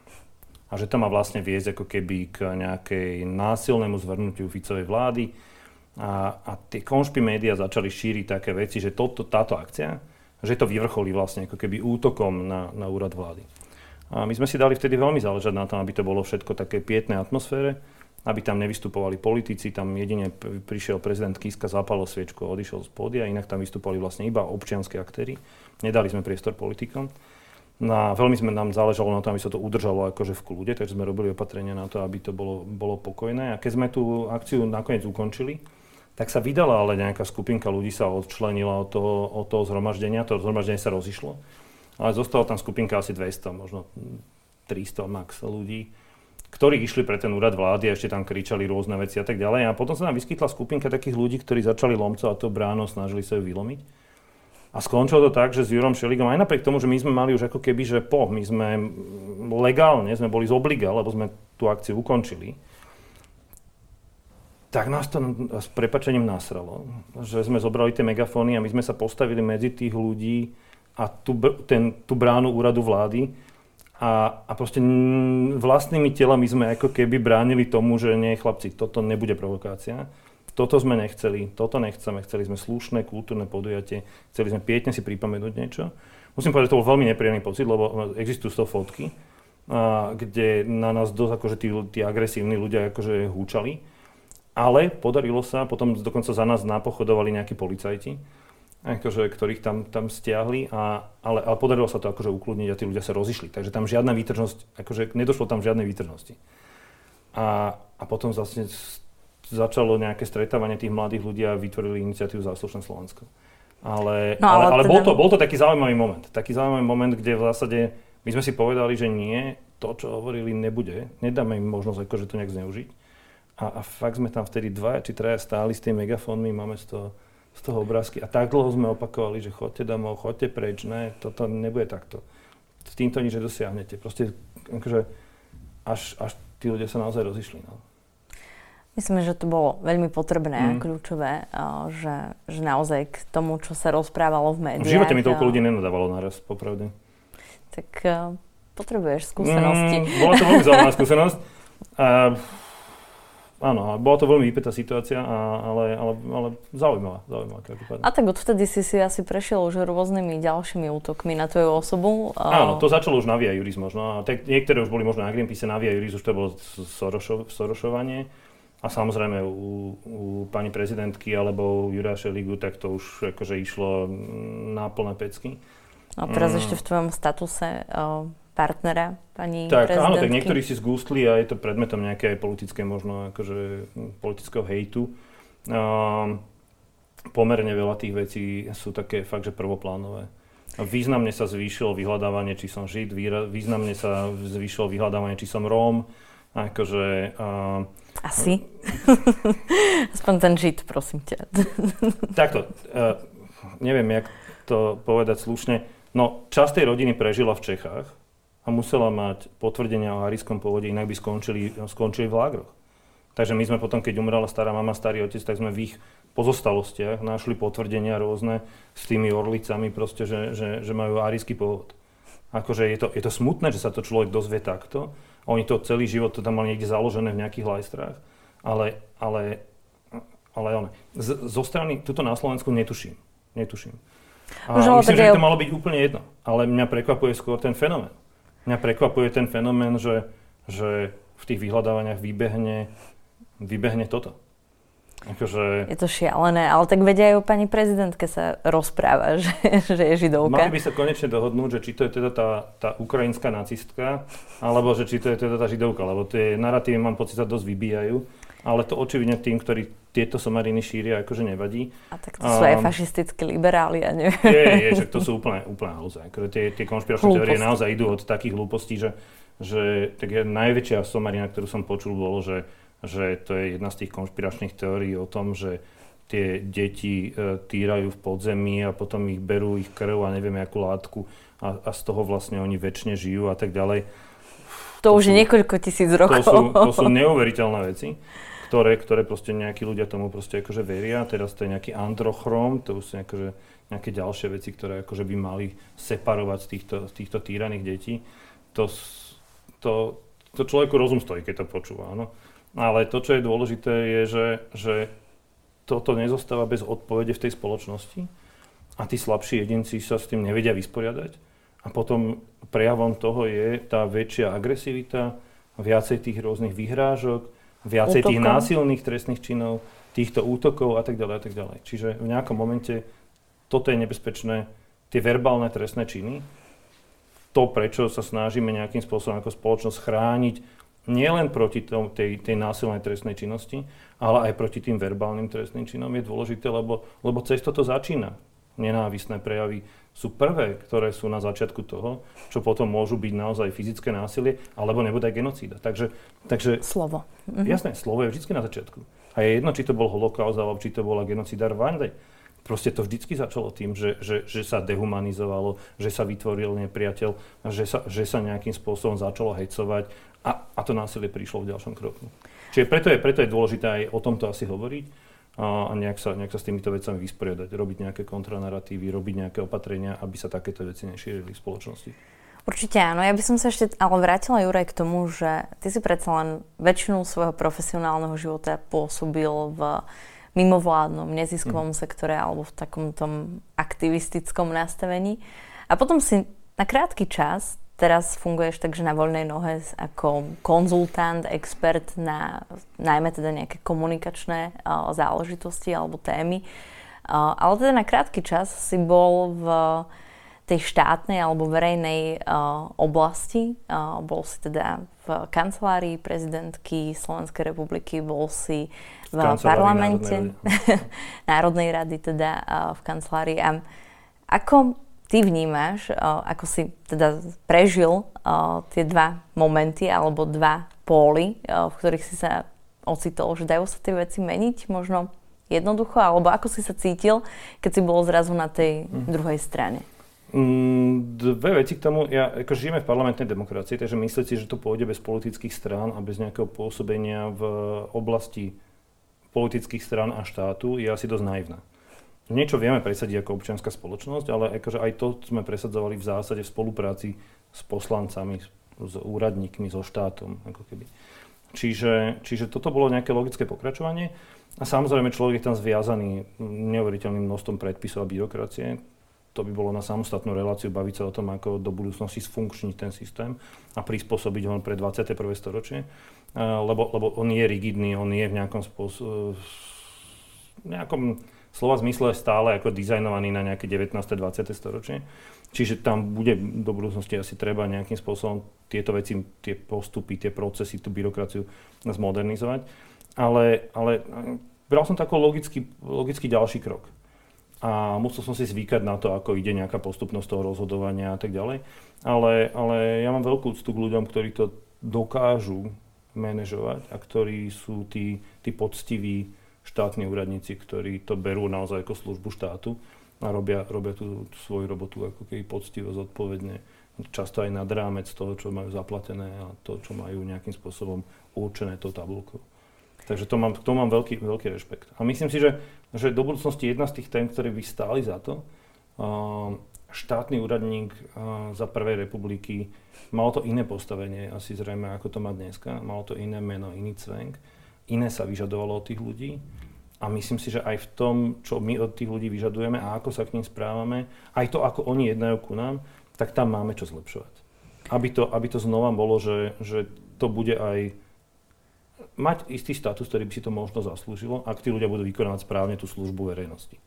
A že to má vlastne viesť ako keby k nejakej násilnému zvrnutiu Ficovej vlády. A, a tie konšpi médiá začali šíriť také veci, že toto, táto akcia že to vyvrcholí vlastne ako keby útokom na, na úrad vlády. A my sme si dali vtedy veľmi záležať na tom, aby to bolo všetko také pietnej atmosfére. aby tam nevystupovali politici, tam jedine prišiel prezident Kiska, zapalil sviečku a odišiel z pódia, inak tam vystupovali vlastne iba občianské aktéry. Nedali sme priestor politikom. No veľmi sme nám záležalo na tom, aby sa to udržalo akože v kľude, takže sme robili opatrenia na to, aby to bolo, bolo pokojné. A keď sme tú akciu nakoniec ukončili, tak sa vydala ale nejaká skupinka ľudí sa odčlenila od toho, od toho zhromaždenia, to zhromaždenie sa rozišlo, ale zostala tam skupinka asi 200, možno 300 max ľudí, ktorí išli pre ten úrad vlády a ešte tam kričali rôzne veci a tak ďalej. A potom sa nám vyskytla skupinka takých ľudí, ktorí začali lomcovať to bráno, snažili sa ju vylomiť. A skončilo to tak, že s Jurom Šeligom, aj napriek tomu, že my sme mali už ako keby, že po, my sme legálne, sme boli z obliga, lebo sme tú akciu ukončili, tak nás to s prepačením nasralo, že sme zobrali tie megafóny a my sme sa postavili medzi tých ľudí a tú, ten, tú bránu úradu vlády a, a proste vlastnými telami sme ako keby bránili tomu, že nie, chlapci, toto nebude provokácia. Toto sme nechceli, toto nechceme, chceli sme slušné kultúrne podujatie, chceli sme pietne si pripomenúť niečo. Musím povedať, že to bol veľmi nepríjemný pocit, lebo existujú z toho fotky, a, kde na nás dosť akože tí, tí agresívni ľudia akože húčali. Ale podarilo sa, potom dokonca za nás napochodovali nejakí policajti akože, ktorých tam, tam stiahli, a, ale, ale podarilo sa to akože ukludniť a tí ľudia sa rozišli. Takže tam žiadna výtržnosť, akože nedošlo tam žiadnej výtržnosti. A, a potom vlastne začalo nejaké stretávanie tých mladých ľudí a vytvorili iniciatívu Záslušné Slovensko. Ale, no, ale, ale, ale teda... bol, to, bol to taký zaujímavý moment. Taký zaujímavý moment, kde v zásade my sme si povedali, že nie, to, čo hovorili, nebude. Nedáme im možnosť akože to nejak zneužiť. A, a fakt sme tam vtedy dva či traja stáli s tými megafónmi, máme z toho z toho obrázky. A tak dlho sme opakovali, že chodte domov, chodte preč, ne, toto nebude takto. S týmto nič nedosiahnete. Proste akože až, až tí ľudia sa naozaj rozišli. No. Myslím, že to bolo veľmi potrebné mm. a kľúčové, že, že naozaj k tomu, čo sa rozprávalo v médiách. V živote mi toľko ľudí nenadávalo naraz, popravde. Tak potrebuješ skúsenosti. Mm, bola to veľmi zaujímavá skúsenosť. A Áno, bola to veľmi vypetá situácia, ale, ale, ale zaujímavá, zaujímavá každopádne. A tak odvtedy si si asi prešiel už rôznymi ďalšími útokmi na tvoju osobu. Áno, to začalo už na Via Juris možno. A tak niektoré už boli možno na Greenpeace, na Via Juris už to bolo sorošo, sorošovanie. A samozrejme u, u pani prezidentky alebo u Juraša Ligu, tak to už akože išlo na plné pecky. A teraz mm. ešte v tvojom statuse partnera pani Tak prezidentky. áno, tak niektorí si zgústli a je to predmetom nejaké politické možno akože politického hejtu. Um, pomerne veľa tých vecí sú také fakt, že prvoplánové. Významne sa zvýšilo vyhľadávanie, či som Žid, významne sa zvýšilo vyhľadávanie, či som Róm. Akože, uh, Asi. Aspoň ten Žid, prosím ťa. Takto, uh, neviem, jak to povedať slušne. No, časť tej rodiny prežila v Čechách, a musela mať potvrdenia o arijskom pôvode, inak by skončili, skončili v lágroch. Takže my sme potom, keď umrela stará mama, starý otec, tak sme v ich pozostalostiach našli potvrdenia rôzne s tými orlicami, proste, že, že, že majú arijský pôvod. Akože je to, je to smutné, že sa to človek dozvie takto. Oni to celý život to tam mali niekde založené v nejakých lajstrách. Ale, ale, ale one. Z, zo strany, tuto na Slovensku netuším. Netuším. A myslím, že by to malo byť úplne jedno. Ale mňa prekvapuje skôr ten fenomén. Mňa prekvapuje ten fenomén, že, že v tých vyhľadávaniach vybehne, vybehne toto. Akože... Je to šialené, ale tak vedia aj o pani prezidentke sa rozpráva, že, že je židovka. Mali by sa konečne dohodnúť, že či to je teda tá, tá ukrajinská nacistka, alebo že či to je teda tá židovka, lebo tie narratívy mám pocit sa dosť vybíjajú, ale to očividne tým, ktorí tieto somariny šíria, akože nevadí. A tak to sú um, aj fašistickí liberáli, a neviem. Je, je, že to sú úplne, úplne halúze. Akože tie, tie konšpiračné teórie naozaj idú od takých hlúpostí, že, že tak je, najväčšia somarina, ktorú som počul, bolo, že, že to je jedna z tých konšpiračných teórií o tom, že tie deti e, týrajú v podzemí a potom ich berú ich krv a neviem akú látku a, a z toho vlastne oni väčšine žijú a tak ďalej. To, to už sú, je niekoľko tisíc rokov. To sú, to sú neuveriteľné veci ktoré, ktoré proste nejakí ľudia tomu proste akože veria. Teraz to je nejaký androchrom, to už sú akože nejaké ďalšie veci, ktoré akože by mali separovať z týchto, z týchto týraných detí. To, to, to človeku rozum stojí, keď to počúva. Áno. Ale to, čo je dôležité, je, že, že toto nezostáva bez odpovede v tej spoločnosti a tí slabší jedinci sa s tým nevedia vysporiadať. A potom prejavom toho je tá väčšia agresivita, viacej tých rôznych vyhrážok, viacej útokom. tých násilných trestných činov, týchto útokov a tak ďalej a tak ďalej. Čiže v nejakom momente toto je nebezpečné, tie verbálne trestné činy, to, prečo sa snažíme nejakým spôsobom ako spoločnosť chrániť nielen proti tom, tej, tej násilnej trestnej činnosti, ale aj proti tým verbálnym trestným činom je dôležité, lebo, lebo cez toto začína. Nenávisné prejavy sú prvé, ktoré sú na začiatku toho, čo potom môžu byť naozaj fyzické násilie, alebo nebude aj genocída. Takže, takže, slovo. Mhm. Jasné, slovo je vždy na začiatku. A je jedno, či to bol holokaust, alebo či to bola genocída Rwanda proste to vždycky začalo tým, že, že, že sa dehumanizovalo, že sa vytvoril nepriateľ, že sa, že sa nejakým spôsobom začalo hecovať a, a to násilie prišlo v ďalšom kroku. Čiže preto je, preto je dôležité aj o tomto asi hovoriť a, nejak, sa, nejak sa s týmito vecami vysporiadať, robiť nejaké kontranarratívy, robiť nejaké opatrenia, aby sa takéto veci nešírili v spoločnosti. Určite áno. Ja by som sa ešte ale vrátila, Juraj, k tomu, že ty si predsa len väčšinu svojho profesionálneho života pôsobil v mimovládnom, neziskovom mm. sektore alebo v takom tom aktivistickom nastavení. A potom si na krátky čas, teraz funguješ takže na voľnej nohe ako konzultant, expert na najmä teda nejaké komunikačné uh, záležitosti alebo témy. Uh, ale teda na krátky čas si bol v tej štátnej alebo verejnej uh, oblasti. Uh, bol si teda v kancelárii prezidentky Slovenskej republiky, bol si v parlamente Národnej rady, Národnej rady teda uh, v kancelárii. A ako ty vnímaš, uh, ako si teda prežil uh, tie dva momenty alebo dva póly, uh, v ktorých si sa ocitol, že dajú sa tie veci meniť možno jednoducho, alebo ako si sa cítil, keď si bol zrazu na tej mm. druhej strane? Mm, dve veci k tomu. Ja, ako žijeme v parlamentnej demokracii, takže myslíte si, že to pôjde bez politických strán a bez nejakého pôsobenia v oblasti politických strán a štátu, je asi dosť naivná. Niečo vieme presadiť ako občianská spoločnosť, ale akože aj to sme presadzovali v zásade v spolupráci s poslancami, s úradníkmi, so štátom. Ako keby. Čiže, čiže toto bolo nejaké logické pokračovanie. A samozrejme človek je tam zviazaný neuveriteľným množstvom predpisov a byrokracie to by bolo na samostatnú reláciu baviť sa o tom, ako do budúcnosti sfunkčniť ten systém a prispôsobiť ho pre 21. storočie, lebo, lebo on je rigidný, on je v nejakom spôsobe, nejakom slova zmysle stále ako dizajnovaný na nejaké 19. 20. storočie. Čiže tam bude do budúcnosti asi treba nejakým spôsobom tieto veci, tie postupy, tie procesy, tú byrokraciu zmodernizovať. Ale, ale bral som to ako logický, logický ďalší krok a musel som si zvykať na to, ako ide nejaká postupnosť toho rozhodovania a tak ďalej. Ale, ale ja mám veľkú úctu k ľuďom, ktorí to dokážu manažovať a ktorí sú tí, tí poctiví štátni úradníci, ktorí to berú naozaj ako službu štátu a robia, robia tú, tú svoju robotu ako keby poctivo, zodpovedne, často aj nad rámec toho, čo majú zaplatené a to, čo majú nejakým spôsobom určené tou tabulkou. Takže to mám, k tomu mám veľký, veľký rešpekt. A myslím si, že, že do budúcnosti jedna z tých tém, ktoré by stáli za to, štátny úradník za prvej republiky mal to iné postavenie, asi zrejme ako to má dneska, malo to iné meno, iný cvenk, iné sa vyžadovalo od tých ľudí a myslím si, že aj v tom, čo my od tých ľudí vyžadujeme a ako sa k ním správame, aj to, ako oni jednajú ku nám, tak tam máme čo zlepšovať. Aby to, aby to znova bolo, že, že to bude aj mať istý status, ktorý by si to možno zaslúžilo, ak tí ľudia budú vykonávať správne tú službu verejnosti.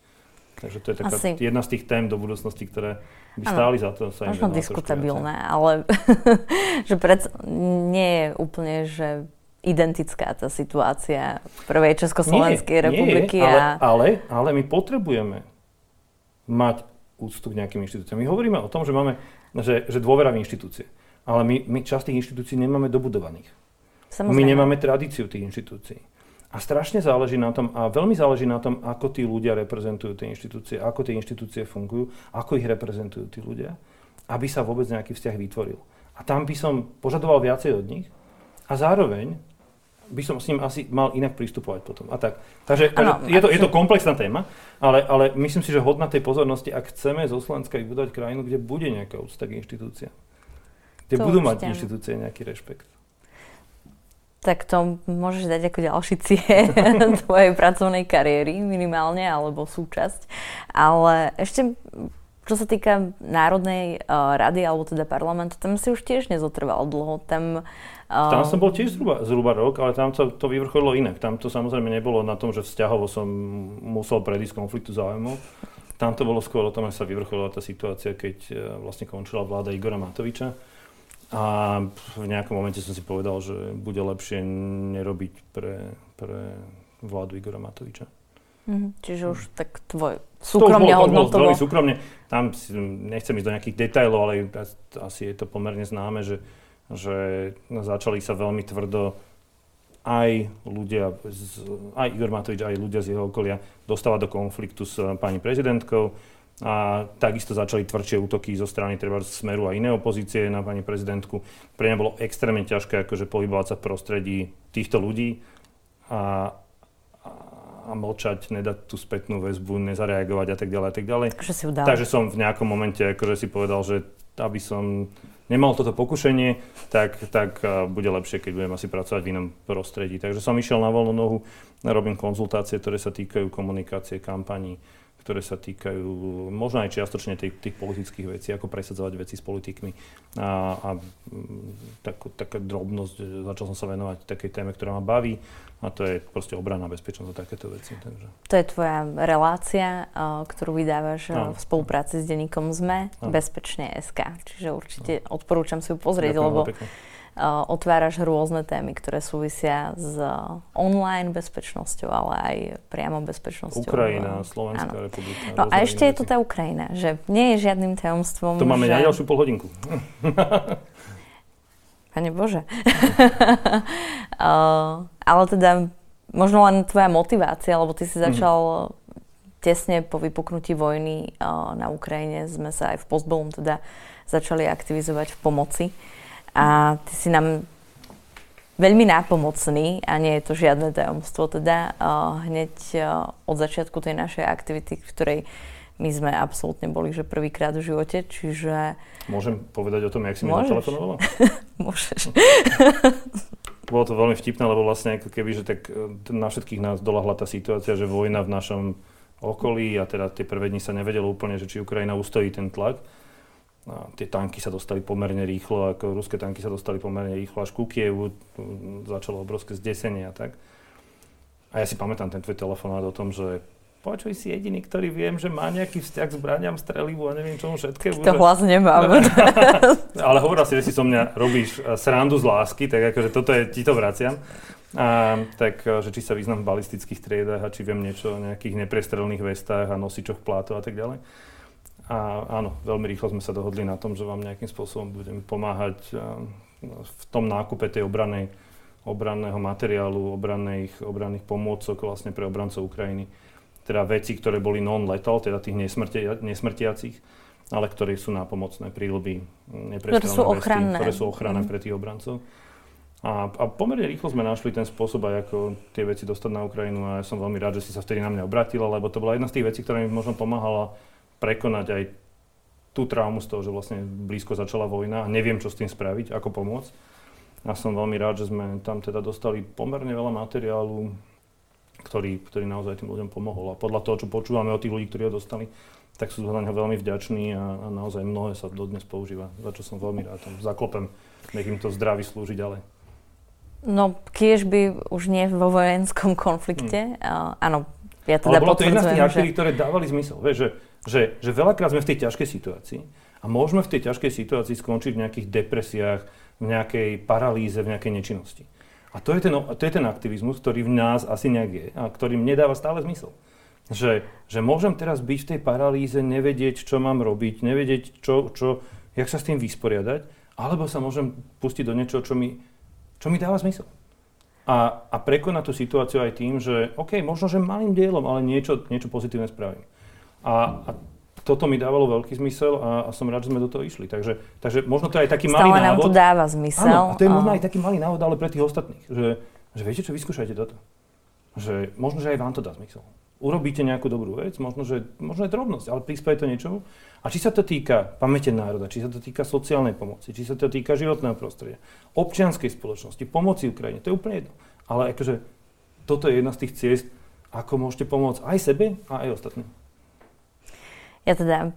Takže to je taká Asi. jedna z tých tém do budúcnosti, ktoré by ano, stáli za to sa Možno diskutabilné, ale že pred, nie je úplne, že identická tá situácia prvej Československej nie, republiky. Nie, a... ale, ale, ale my potrebujeme mať úctu k nejakým inštitúciám. My hovoríme o tom, že máme že, že dôvera v inštitúcie. Ale my, my časť tých inštitúcií nemáme dobudovaných. Samozrejme. My nemáme tradíciu tých inštitúcií. A strašne záleží na tom, a veľmi záleží na tom, ako tí ľudia reprezentujú tie inštitúcie, ako tie inštitúcie fungujú, ako ich reprezentujú tí ľudia, aby sa vôbec nejaký vzťah vytvoril. A tam by som požadoval viacej od nich a zároveň by som s ním asi mal inak pristupovať potom. A tak. Takže ano, je, to, je to komplexná téma, ale, ale myslím si, že hodná tej pozornosti, ak chceme zo Slovenska vybudovať krajinu, kde bude nejaká úcta k inštitúciám. Kde to budú mať inštitúcie nejaký rešpekt tak to môžeš dať ako ďalší cieľ tvojej pracovnej kariéry minimálne, alebo súčasť. Ale ešte čo sa týka Národnej uh, rady, alebo teda parlamentu, tam si už tiež nezotrval dlho. Tam, uh, tam som bol tiež zhruba, zhruba rok, ale tam to, to vyvrcholilo inak. Tam to samozrejme nebolo na tom, že vzťahovo som musel predísť konfliktu záujmov. Tam to bolo skôr o tom, že sa vyvrcholila tá situácia, keď uh, vlastne končila vláda Igora Matoviča. A v nejakom momente som si povedal, že bude lepšie nerobiť pre, pre vládu Igora Matoviča. Mm-hmm. Čiže už tak tvoj súkromne hodnotovo. veľmi súkromne. Tam nechcem ísť do nejakých detajlov, ale asi je to pomerne známe, že, že začali sa veľmi tvrdo aj ľudia, z, aj Igor Matovič, aj ľudia z jeho okolia dostávať do konfliktu s pani prezidentkou. A takisto začali tvrdšie útoky zo strany treba Smeru a iné opozície na pani prezidentku. Pre mňa bolo extrémne ťažké akože pohybovať sa v prostredí týchto ľudí. A, a mlčať, nedať tú spätnú väzbu, nezareagovať a tak ďalej a tak ďalej. si udal. Takže som v nejakom momente akože si povedal, že aby som nemal toto pokušenie, tak, tak bude lepšie, keď budem asi pracovať v inom prostredí. Takže som išiel na voľnú nohu, robím konzultácie, ktoré sa týkajú komunikácie, kampaní, ktoré sa týkajú možno aj čiastočne tých, tých politických vecí, ako presadzovať veci s politikmi. A, a tak, taká drobnosť, začal som sa venovať takej téme, ktorá ma baví a to je proste obrana, bezpečnosť a takéto veci. Takže. To je tvoja relácia, ktorú vydávaš no. v spolupráci s denníkom ZME, no. Bezpečne SK. Čiže určite no. odporúčam si ju pozrieť, Ďakujem lebo pekne otváraš rôzne témy, ktoré súvisia s online bezpečnosťou, ale aj priamo bezpečnosťou. Ukrajina, Slovenská áno. republika. No a ešte je tu tá Ukrajina, že nie je žiadnym tajomstvom, To máme že... na ďalšiu pol hodinku. Pane Bože. uh, ale teda možno len tvoja motivácia, lebo ty si mhm. začal mm-hmm. tesne po vypuknutí vojny uh, na Ukrajine, sme sa aj v Postbellum teda začali aktivizovať v pomoci. A ty si nám veľmi nápomocný a nie je to žiadne tajomstvo. Teda uh, hneď uh, od začiatku tej našej aktivity, v ktorej my sme absolútne boli, že prvýkrát v živote, čiže... Môžem povedať o tom, jak si mi zatelefonovala? Môžeš. Bolo to veľmi vtipné, lebo vlastne ako keby, že tak e, na všetkých nás dolahla tá situácia, že vojna v našom okolí a teda tie prvé dni sa nevedelo úplne, že či Ukrajina ustojí ten tlak. A tie tanky sa dostali pomerne rýchlo, ako ruské tanky sa dostali pomerne rýchlo až ku Kievu, začalo obrovské zdesenie a tak. A ja si pamätám ten tvoj telefonát o tom, že počuj si jediný, ktorý viem, že má nejaký vzťah k zbraniam, strelivu a neviem čomu všetkému. To hlas nemám. Ale hovoril si, že si so mňa robíš eh, srandu z lásky, tak akože toto je, ti to vraciam. A, tak, eh, že či sa význam v balistických triedách a či viem niečo o nejakých neprestrelných vestách a nosičoch plátov a tak ďalej. A áno, veľmi rýchlo sme sa dohodli na tom, že vám nejakým spôsobom budeme pomáhať v tom nákupe tej obranej, obranného materiálu, obranných, obranných pomôcok vlastne pre obrancov Ukrajiny. Teda veci, ktoré boli non-lethal, teda tých nesmrtia, nesmrtiacich, ale ktoré sú nápomocné, prílby, ktoré sú ochranné, ktoré sú ochranné mm. pre tých obrancov. A, a pomerne rýchlo sme našli ten spôsob aj ako tie veci dostať na Ukrajinu a ja som veľmi rád, že si sa vtedy na mňa obratila, lebo to bola jedna z tých vecí, ktorá mi možno pomáhala prekonať aj tú traumu z toho, že vlastne blízko začala vojna a neviem, čo s tým spraviť, ako pomôcť. A som veľmi rád, že sme tam teda dostali pomerne veľa materiálu, ktorý, ktorý naozaj tým ľuďom pomohol. A podľa toho, čo počúvame od tých ľudí, ktorí ho dostali, tak sú za neho veľmi vďační a, a naozaj mnohé sa dodnes používa, za čo som veľmi rád. Tam zaklopem, nech im to zdraví slúži ďalej. No, kiež by už nie vo vojenskom konflikte. Hmm. Uh, áno, ja teda Ale bolo to jedna z tých aktivít, ktoré dávali zmysel. Vieš, že že, že veľakrát sme v tej ťažkej situácii a môžeme v tej ťažkej situácii skončiť v nejakých depresiách, v nejakej paralýze, v nejakej nečinnosti. A to je, ten, to je ten aktivizmus, ktorý v nás asi nejak je a ktorý mne dáva stále zmysel. Že, že môžem teraz byť v tej paralýze, nevedieť, čo mám robiť, nevedieť, čo, čo, jak sa s tým vysporiadať, alebo sa môžem pustiť do niečoho, čo mi, čo mi dáva zmysel. A, a prekonať tú situáciu aj tým, že OK, možno, že malým dielom, ale niečo, niečo pozitívne spravím. A, a toto mi dávalo veľký zmysel a, a som rád, že sme do toho išli. Takže, takže možno to je aj taký Stále malý nám návod. to dáva zmysel. Áno, a to je možno aj taký malý návod, ale pre tých ostatných. Že, že viete čo, vyskúšajte toto. Že možno, že aj vám to dá zmysel. Urobíte nejakú dobrú vec, možno, že možno je drobnosť, ale prispieje to niečomu. A či sa to týka pamäte národa, či sa to týka sociálnej pomoci, či sa to týka životného prostredia, občianskej spoločnosti, pomoci Ukrajine, to je úplne jedno. Ale akože toto je jedna z tých ciest, ako môžete pomôcť aj sebe a aj ostatným. Ja teda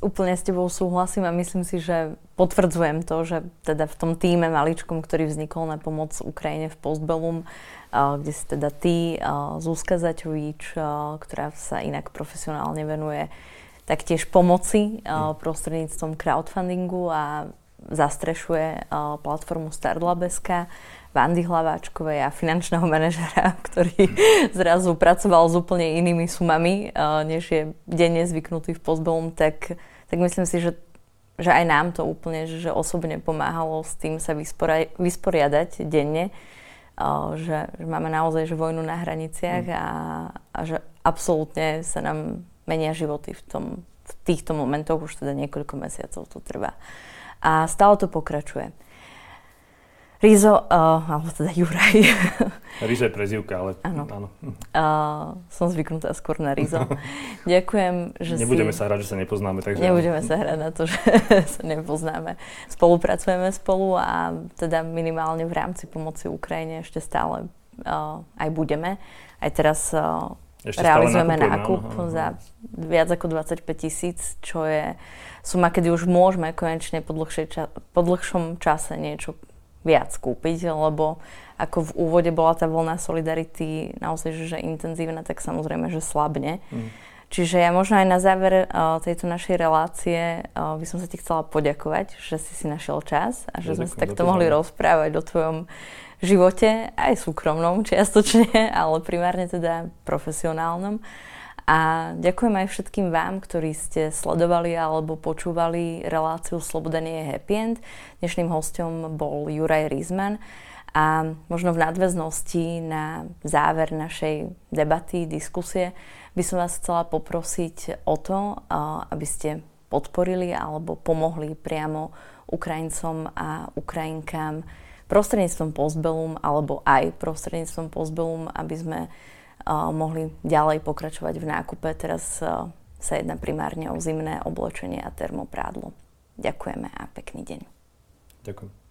úplne s tebou súhlasím a myslím si, že potvrdzujem to, že teda v tom týme maličkom, ktorý vznikol na pomoc Ukrajine v Postbellum, kde si teda ty, Zuzka Zaťovič, ktorá sa inak profesionálne venuje taktiež pomoci hm. prostredníctvom crowdfundingu a zastrešuje platformu Startlabeska Vandy Hlaváčkovej a finančného manažera, ktorý zrazu pracoval s úplne inými sumami, než je denne zvyknutý v Postbellum, tak, tak myslím si, že, že aj nám to úplne že osobne pomáhalo s tým sa vyspora, vysporiadať denne, že, že máme naozaj že vojnu na hraniciach mm. a, a že absolútne sa nám menia životy v, tom, v týchto momentoch, už teda niekoľko mesiacov to trvá. A stále to pokračuje. Rizo, uh, alebo teda Juraj. Rizo je prezivka, ale áno. áno. Uh, som zvyknutá skôr na Rizo. Ďakujem, že Nebudeme si... sa hrať, že sa nepoznáme. Takže Nebudeme sa hrať na to, že sa nepoznáme. Spolupracujeme spolu a teda minimálne v rámci pomoci Ukrajine ešte stále uh, aj budeme. Aj teraz uh, ešte realizujeme nákup áno, áno. za viac ako 25 tisíc, čo je suma, kedy už môžeme konečne po, ča- po dlhšom čase niečo viac kúpiť, lebo ako v úvode bola tá voľná solidarity naozaj že, že intenzívna, tak samozrejme, že slabne. Mm. Čiže ja možno aj na záver uh, tejto našej relácie uh, by som sa ti chcela poďakovať, že si si našiel čas a že ja sme sa takto mohli rozprávať o tvojom živote, aj súkromnom čiastočne, ale primárne teda profesionálnom. A ďakujem aj všetkým vám, ktorí ste sledovali alebo počúvali reláciu Sloboda nie happy end. Dnešným hostom bol Juraj Rizman. A možno v nadväznosti na záver našej debaty, diskusie, by som vás chcela poprosiť o to, aby ste podporili alebo pomohli priamo Ukrajincom a Ukrajinkám prostredníctvom Postbellum alebo aj prostredníctvom Postbellum, aby sme mohli ďalej pokračovať v nákupe. Teraz sa jedná primárne o zimné oblečenie a termoprádlo. Ďakujeme a pekný deň. Ďakujem.